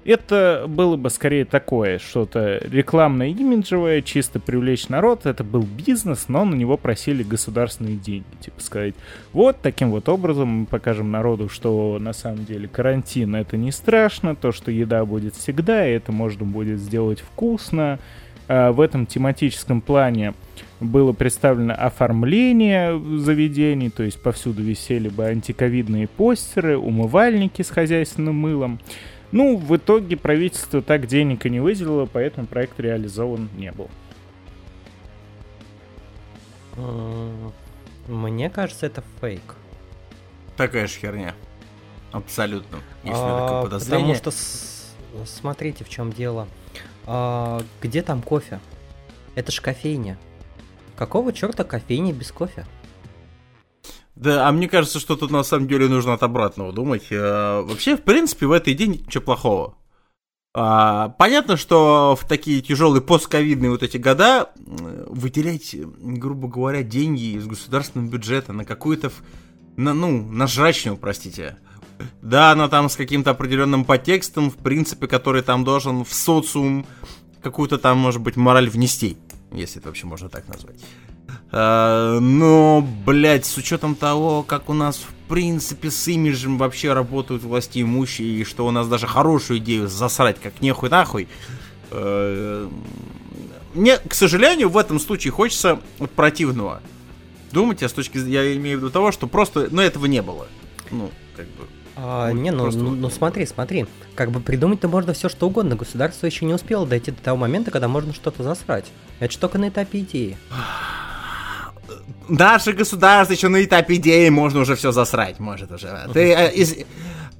Это было бы скорее такое, что-то рекламно-имиджевое, чисто привлечь народ. Это был бизнес, но на него просили государственные деньги. Типа сказать, вот таким вот образом мы покажем народу, что на самом деле карантин это не страшно, то, что еда будет всегда, и это можно будет сделать вкусно. А В этом тематическом плане было представлено оформление заведений, то есть повсюду висели бы антиковидные постеры, умывальники с хозяйственным мылом. Ну, в итоге правительство так денег и не выделило, поэтому проект реализован не был. Мне кажется, это фейк. Такая же херня. Абсолютно. Меня А, такое подозрение. Потому что с- смотрите, в чем дело. А, где там кофе? Это ж кофейня. Какого черта кофейня без кофе? Да, а мне кажется, что тут на самом деле нужно от обратного думать. Э, Вообще, в принципе, в этой нет ничего плохого. А, понятно, что в такие тяжелые постковидные вот эти года выделять, грубо говоря, деньги из государственного бюджета на какую-то, на, ну, на жрачную, простите. Да, она там с каким-то определенным подтекстом, в принципе, который там должен в социум какую-то там, может быть, мораль внести, если это вообще можно так назвать. А, но, блядь, с учетом того, как у нас, в принципе, с имиджем вообще работают власти имущие, и что у нас даже хорошую идею засрать как нехуй нахуй, э, мне, к сожалению, в этом случае хочется вот противного. Думать, а с точки зрения, я имею в виду того, что просто, ну, этого не было. Ну, как бы. А, не, ну, просто ну, ну смотри, смотри. Как бы придумать-то можно все что угодно. Государство еще не успело дойти до того момента, когда можно что-то засрать. Это ж только на этапе идеи. Наше государство еще на этапе идеи можно уже все засрать, может уже. Ты, э, из-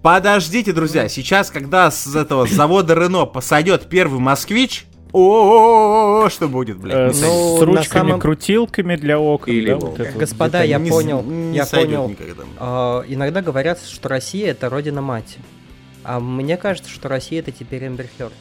Подождите, друзья, сейчас, когда с этого завода Рено посадет первый москвич, о, что будет, Э, блядь? с Ну, с на ручками-крутилками для окон. Или да, вот это вот. Господа, я Не понял, не я понял. никогда. А, иногда говорят, что Россия это родина мать. А мне кажется, что Россия это теперь Эмбер Хёрд.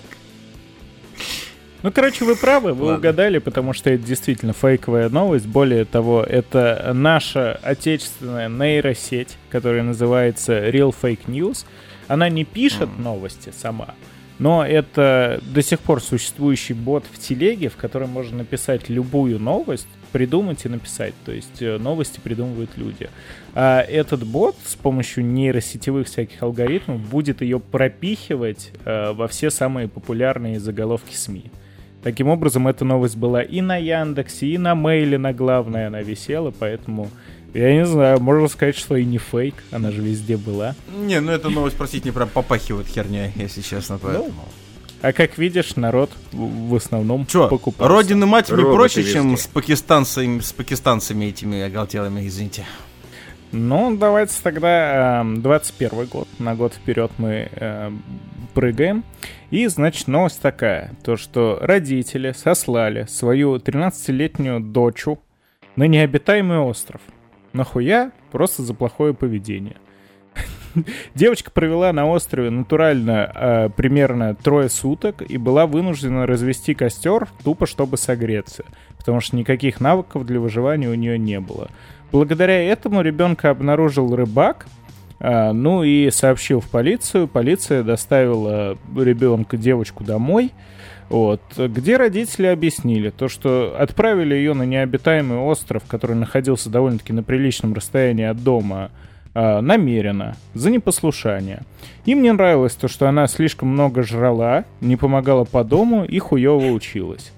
Ну, короче, вы правы, вы Ладно. угадали, потому что это действительно фейковая новость. Более того, это наша отечественная нейросеть, которая называется Real Fake News. Она не пишет новости сама, но это до сих пор существующий бот в телеге, в котором можно написать любую новость, придумать и написать. То есть э, новости придумывают люди. А этот бот с помощью нейросетевых всяких алгоритмов будет ее пропихивать э, во все самые популярные заголовки СМИ. Таким образом, эта новость была и на Яндексе, и на Мейле, на главной она висела, поэтому я не знаю, можно сказать, что и не фейк, она же везде была. Не, ну эта новость, простите, не прям попахивает херня, если честно, поэтому. А как видишь, народ в основном Чё, покупал. родины мать мне проще, чем везде. с пакистанцами, с пакистанцами этими оголтелыми, извините. Ну, давайте тогда э, 21 год. На год вперед мы э, прыгаем. И, значит, новость такая. То, что родители сослали свою 13-летнюю дочу на необитаемый остров. Нахуя? Просто за плохое поведение. Девочка провела на острове натурально э, примерно трое суток и была вынуждена развести костер тупо, чтобы согреться, потому что никаких навыков для выживания у нее не было. Благодаря этому ребенка обнаружил рыбак, э, ну и сообщил в полицию. Полиция доставила ребенка, девочку домой. Вот, где родители объяснили то, что отправили ее на необитаемый остров, который находился довольно-таки на приличном расстоянии от дома, э, намеренно, за непослушание. Им не нравилось то, что она слишком много жрала, не помогала по дому и хуево училась.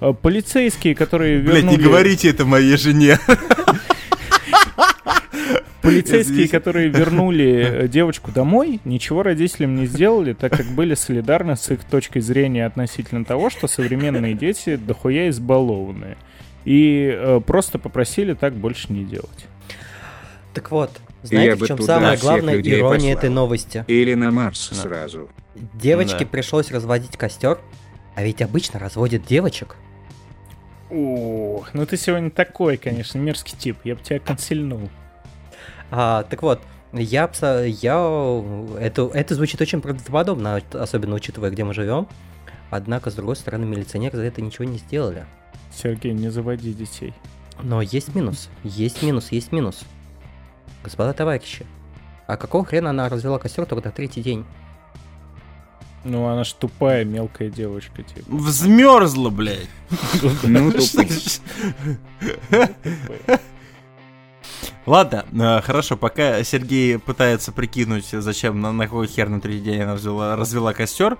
Э, Полицейские, которые вернули... Блять, не говорите это моей жене. Полицейские, которые вернули э, девочку домой, ничего родителям не сделали, так как были солидарны с их точкой зрения относительно того, что современные дети дохуя избалованные. И э, просто попросили так больше не делать. Так вот, знаете, в чем самая главная ирония послал. этой новости? Или на Марс сразу. Девочке Да. пришлось разводить костер, а ведь обычно разводят девочек. О, ну ты сегодня такой, конечно, мерзкий тип. Я бы тебя консильнул. А, так вот, я, я это, это звучит очень правдоподобно, особенно учитывая, где мы живем. Однако, с другой стороны, милиционеры за это ничего не сделали. Сергей, не заводи детей. Но есть минус, есть минус, есть минус. Господа товарищи, а какого хрена она развела костер только на третий день? Ну, она ж тупая, мелкая девочка, типа. Взмерзла, блядь. Ну, тупые. Ладно, э, хорошо, пока Сергей пытается прикинуть, зачем, на, на какой хер на третий день она развела, развела костер.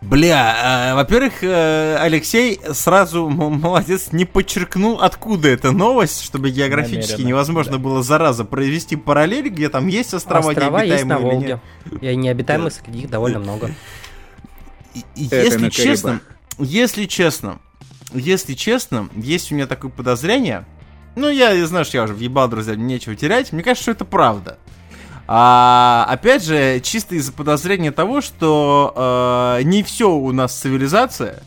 Бля, э, во-первых, э, Алексей сразу, молодец, не подчеркнул, откуда эта новость, чтобы географически Намеренно, невозможно да. было, зараза, провести параллель, где там есть острова, Острова есть на необитаемые или нет. Волге. И необитаемых среди них довольно много. Если честно, если честно, если честно, есть у меня такое подозрение. Ну, я что я уже въебал, друзья, мне нечего терять. Мне кажется, что это правда. А, опять же, чисто из-за подозрения того, что э, не все у нас цивилизация.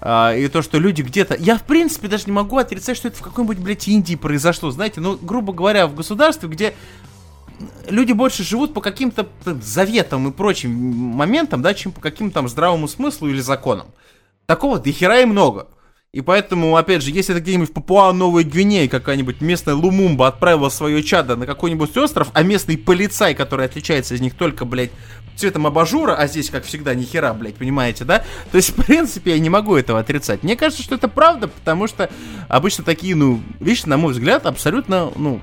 а, и то, что люди где-то... Я, в принципе, даже не могу отрицать, что это в какой-нибудь, блядь, Индии произошло. Знаете, ну, грубо говоря, в государстве, где люди больше живут по каким-то заветам и прочим моментам, да, чем по каким-то там здравому смыслу или законам. Такого до хера и много. И поэтому, опять же, если это где-нибудь в Папуа-Новой Гвинее какая-нибудь местная Лумумба отправила свое чадо на какой-нибудь остров, а местный полицай, который отличается из них только, блядь, цветом абажура, а здесь, как всегда, ни хера, блядь, понимаете, да? То есть, в принципе, я не могу этого отрицать. Мне кажется, что это правда, потому что обычно такие, ну, вещи, на мой взгляд, абсолютно, ну,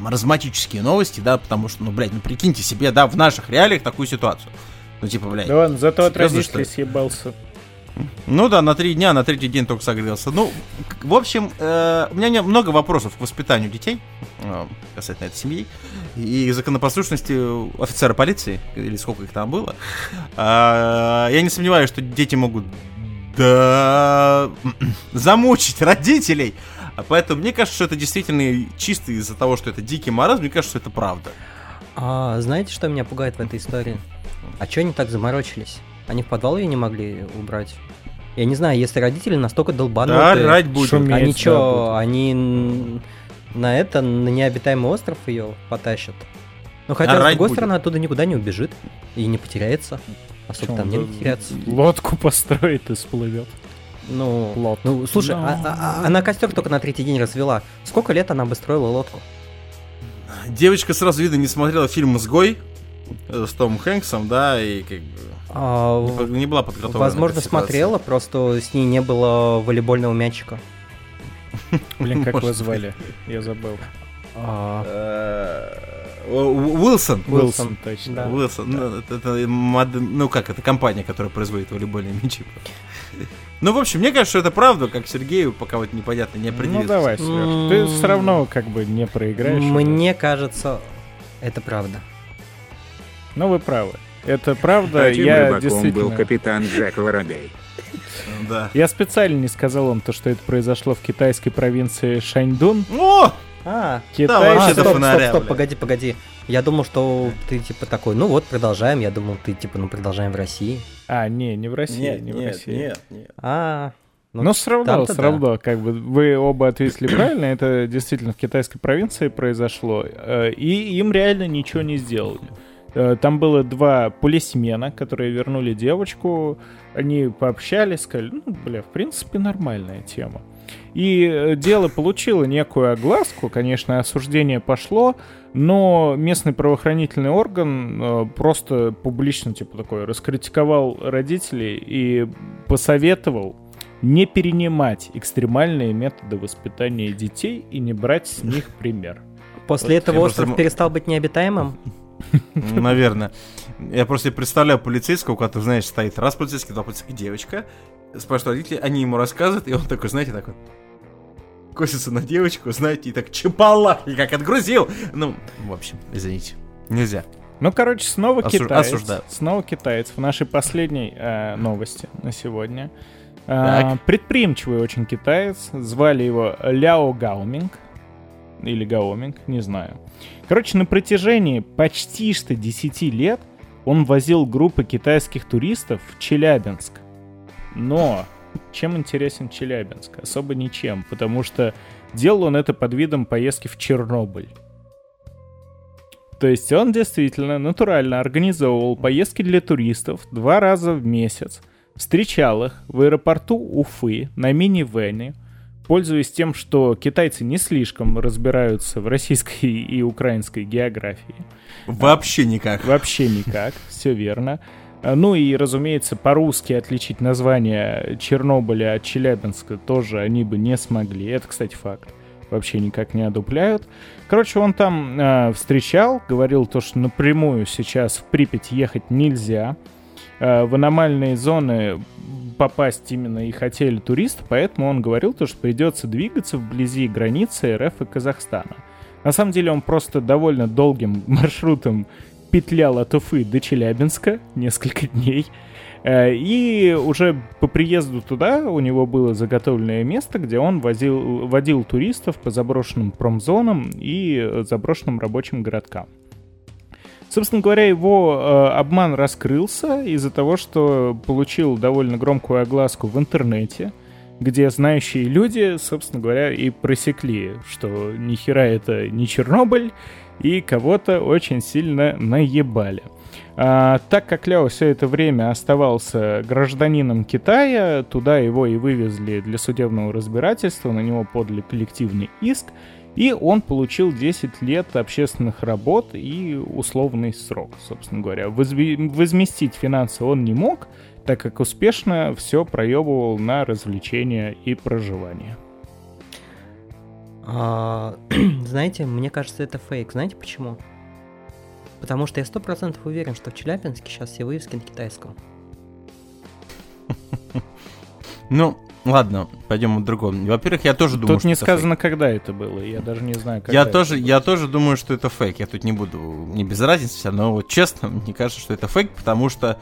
маразматические новости, да, потому что, ну, блядь, ну, прикиньте себе, да, в наших реалиях такую ситуацию. Ну, типа, блядь. Да ладно, зато от родителей съебался. Ну да, на три дня, на третий день только согрелся. Ну, в общем, э, у меня много вопросов к воспитанию детей, э, касательно этой семьи, и законопослушности офицера полиции, или сколько их там было. А, я не сомневаюсь, что дети могут да, замучить родителей. Поэтому мне кажется, что это действительно чисто из-за того, что это дикий мороз, мне кажется, что это правда. А знаете, что меня пугает в этой истории? А чё они так заморочились? Они в подвал ее не могли убрать? Я не знаю, если родители настолько Да, долбанутые, орать будет. шуметь. они чё, да, они на это, на необитаемый остров ее потащат? Ну хотя, с Орать другой будет. стороны, оттуда никуда не убежит и не потеряется. Особо там не он, да, теряться. Лодку построит и всплывет. Ну, Лодку. ну, слушай, Ну. а- а- а- она костер только на третий день развела. Сколько лет она бы строила лодку? Девочка сразу видно не смотрела фильм «Изгой» э, с Томом Хэнксом, да, и как бы А, не, была подготовлена. Возможно, смотрела, просто с ней не было волейбольного мячика. Блин, как его звали? Я забыл. А, Э, Уилсон. Уилсон, точно. Уилсон. Ну, это, ну, как, это компания, которая производит волейбольные мячи. Ну, в общем, мне кажется, что это правда, как Сергею, пока вот непонятно, не определился. Ну давай, Серёж. Ты все равно как бы не проиграешь. Мне кажется, это правда. Ну вы правы. Это правда, Каким я рыбаком был действительно... капитан Джек Воробей? Да. Я специально не сказал вам то, что это произошло в китайской провинции Шаньдун. О! А, Да, а, вообще стоп, до стоп, фонаря, стоп, бля. погоди, погоди. Я думал, что ты типа такой, ну вот, продолжаем. Я думал, ты типа, ну продолжаем в России. А, не, не в России, Нет, не в нет, России. нет, нет. А, ну, Но все равно, все равно, как бы вы оба ответили правильно, это действительно в китайской провинции произошло, э, и им реально ничего не сделали. Э, Там было два полисмена, которые вернули девочку, они пообщались, сказали, ну, бля, в принципе, нормальная тема. И э, дело получило некую огласку, конечно, осуждение пошло, но местный правоохранительный орган э, просто публично, типа, такой, раскритиковал родителей и посоветовал не перенимать экстремальные методы воспитания детей и не брать с них пример. после Вот этого остров просто- перестал быть необитаемым? Наверное. Я просто представляю полицейского, когда знаешь, стоит раз полицейский, два полицейских, девочка. Спрашивают родители, они ему рассказывают, и он такой, знаете, так вот косится на девочку, знаете, и так чапала, и как отгрузил. Ну, в общем, извините. Нельзя. Ну, короче, снова Осу- китаец. осуждаю. Снова китаец. В нашей последней э, новости на сегодня. Э, предприимчивый очень китаец. Звали его Ляо Гаоминг. Или Гаоминг, не знаю. Короче, на протяжении почти что 10 лет он возил группы китайских туристов в Челябинск. Но чем интересен Челябинск? Особо ничем, потому что делал он это под видом поездки в Чернобыль. То есть он действительно натурально организовывал поездки для туристов два раза в месяц, встречал их в аэропорту Уфы на мини-вене, пользуясь тем, что китайцы не слишком разбираются в российской и украинской географии. Вообще никак. Вообще никак, все верно. Ну и, разумеется, по-русски отличить название Чернобыля от Челябинска тоже они бы не смогли. Это, кстати, факт. Вообще никак не одупляют. Короче, он там а, встречал, говорил то, что напрямую сейчас в Припять ехать нельзя. А, в аномальные зоны попасть именно и хотели туристы, поэтому он говорил то, что придется двигаться вблизи границы РФ и Казахстана. На самом деле он просто довольно долгим маршрутом петлял от Уфы до Челябинска несколько дней. Э, И уже по приезду туда у него было заготовленное место, где он возил, водил туристов по заброшенным промзонам и заброшенным рабочим городкам. Собственно говоря, его э, обман раскрылся из-за того, что получил довольно громкую огласку в интернете, где знающие люди, собственно говоря, и просекли, что ни хера это не Чернобыль, и кого-то очень сильно наебали. А, так как Ляо все это время оставался гражданином Китая, туда его и вывезли для судебного разбирательства, на него подали коллективный иск, и он получил 10 лет общественных работ и условный срок, собственно говоря. Возместить финансы он не мог, так как успешно все проебывал на развлечения и проживание. А, знаете, мне кажется, это фейк. Знаете почему? Потому что я сто процентов уверен, что в Челябинске сейчас все вывески на китайском. Ну, ладно, пойдем к другому. Во-первых, я тоже думаю, Тут не сказано, когда это было. Я даже не знаю, фейк. когда Я это тоже, было. я тоже думаю, что это фейк. Я тут не буду, не без разницы, но вот честно, мне кажется, что это фейк, потому что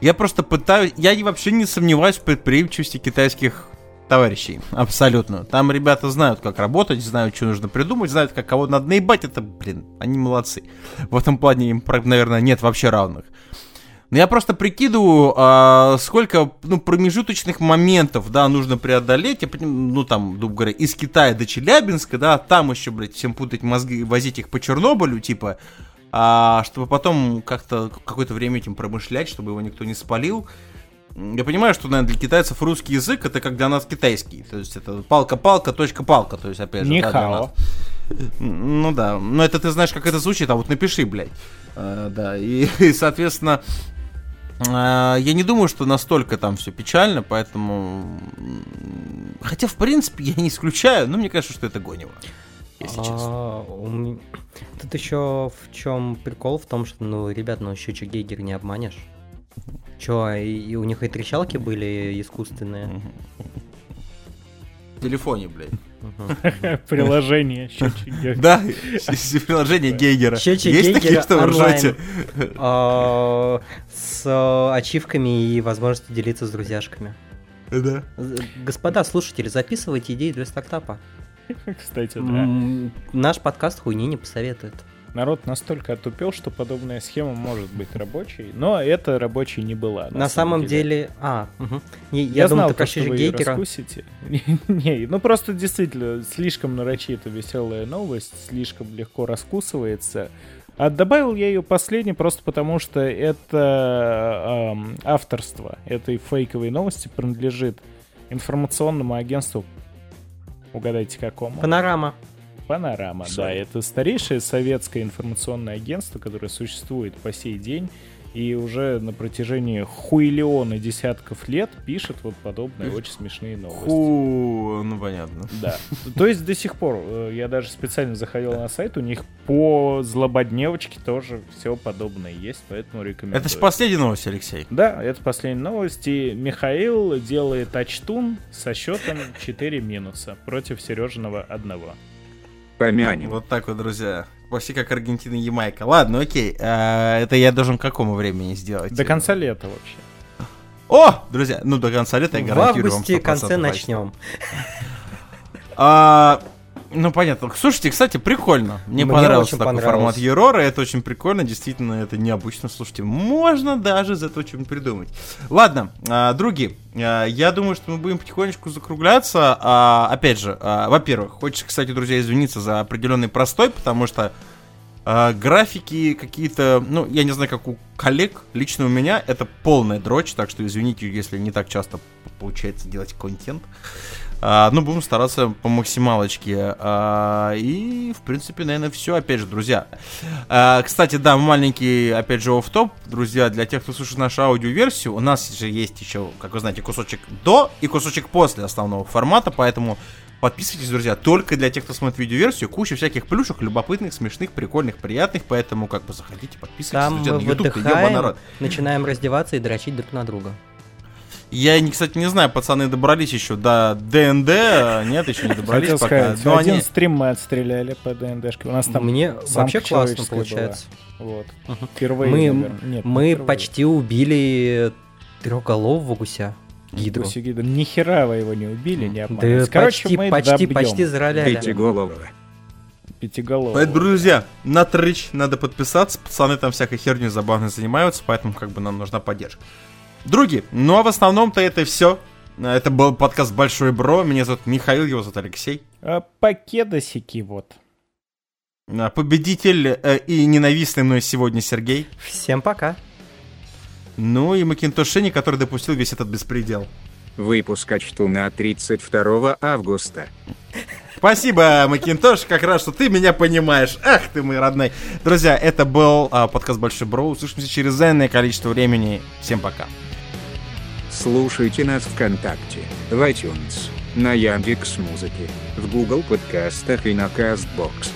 я просто пытаюсь, я вообще не сомневаюсь в предприимчивости китайских товарищей, абсолютно. Там ребята знают, как работать, знают, что нужно придумать, знают, как кого надо наебать, это, блин, они молодцы. В этом плане им, наверное, нет вообще равных. Но я просто прикидываю, а, сколько ну, промежуточных моментов, да, нужно преодолеть, я ну, там, грубо говоря, из Китая до Челябинска, да, там еще, блядь, всем путать мозги, возить их по Чернобылю, типа, а, чтобы потом как-то какое-то время этим промышлять, чтобы его никто не спалил. Я понимаю, что, наверное, для китайцев русский язык это как для нас китайский. То есть это палка-палка, точка-палка. То есть, опять же, да, для нас. Ну да, но это ты знаешь, как это звучит, а вот напиши, блядь. А, да, и, и, соответственно, я не думаю, что настолько там все печально, поэтому... Хотя, в принципе, я не исключаю, но мне кажется, что это гонево. Если честно. А, Тут еще в чем прикол в том, что, ну, ребят, ну счетчик Гейгера не обманешь. Че, и у них и трещалки были искусственные. Телефоне, блядь. Приложение, счетчик. Да, приложение Гейгера. Счетчик Есть такие, что вы ржете? С э, ачивками и возможностью делиться с друзьяшками. Да. Господа слушатели, записывайте идеи для стартапа. Кстати, да. Наш подкаст хуйни не посоветует. Народ настолько отупел, что подобная схема может быть рабочей, но это рабочей не была. На, самом деле... А, мгм. Не, Я, я, думал, ты что вы Гейгера. раскусите. Не, ну просто действительно слишком нарочито веселая новость, слишком легко раскусывается. А добавил я ее последней просто потому, что это ам, авторство этой фейковой новости принадлежит информационному агентству. Угадайте, какому? Панорама. Панорама, да. Это старейшее советское информационное агентство, которое существует по сей день и уже на протяжении хуйлиона десятков лет пишет вот подобные очень смешные новости. Ху, ну понятно. Да. То есть до сих пор, э, я даже специально заходил на сайт, у них по злободневочке тоже все подобное есть, поэтому рекомендую. Это же последняя новость, Алексей. Да, это последняя новость. И Михаил делает тачтун со счетом 4 минуса против Сережиного одного. Помянем. Вот так вот, друзья. Почти как Аргентина и Ямайка. Ладно, окей. а, это я должен к какому времени сделать? До конца лета вообще. О, друзья, ну до конца лета я В гарантирую вам августе 100% конце начнем. А, ну понятно. Слушайте, кстати, прикольно. Мне, Мне понравился такой понравилось. формат Ерора. Это очень прикольно. Действительно, это необычно. Слушайте, можно даже из этого что-нибудь придумать. Ладно, а, други, а, я думаю, что мы будем потихонечку закругляться. А, опять же, во-первых, хочется, кстати, друзья, извиниться за определенный простой, потому что графики какие-то, ну, я не знаю, как у коллег, лично у меня это полная дрочь, так что извините, если не так часто получается делать контент. А, ну, будем стараться по максималочке. А, и, в принципе, наверное, все. Опять же, друзья. А, кстати, да, маленький, опять же, оф топ Друзья, для тех, кто слушает нашу аудиоверсию, у нас же есть еще, как вы знаете, кусочек до и кусочек после основного формата, поэтому подписывайтесь, друзья, только для тех, кто смотрит видеоверсию. Куча всяких плюшек, любопытных, смешных, прикольных, приятных, поэтому, как бы, заходите, подписывайтесь, Там друзья, мы на YouTube, выдыхаем, народ. начинаем раздеваться и дрочить друг на друга. Я, кстати, не знаю, пацаны добрались еще до ДНД, а, нет, еще не добрались Хотел пока. сказать, но один они- стрим мы отстреляли по ДНДшке. У нас там Мне вообще классно получается. была. Вот. Впервые, Мы, наверное. Нет, не мы впервые. почти убили трехголового гуся. Гидру. Гуси Гидра. Ни хера вы его не убили, не Да обманывайте. Короче, почти, мы почти, добьем почти зароляли. Пятиголового. пятиголового. Поэтому, друзья, на Twitch надо подписаться, пацаны там всякой херней забавно занимаются, поэтому как бы нам нужна поддержка. Други, ну а в основном-то это все. Это был подкаст Большой Бро. Меня зовут Михаил, его зовут Алексей. А, Покедосики вот. А, Победитель э, и ненавистный мной сегодня Сергей. Всем пока. Ну и Макинтошини, который допустил весь этот беспредел. Выпуск Ачтуна 32 августа. Спасибо, Макинтош, как раз, что ты меня понимаешь. Ах ты мой родной. Друзья, это был а, подкаст Большой Бро. Услышимся через энное количество времени. Всем пока. Слушайте нас ВКонтакте, в iTunes, на Яндекс Музыке, в Google подкастах и на Castbox.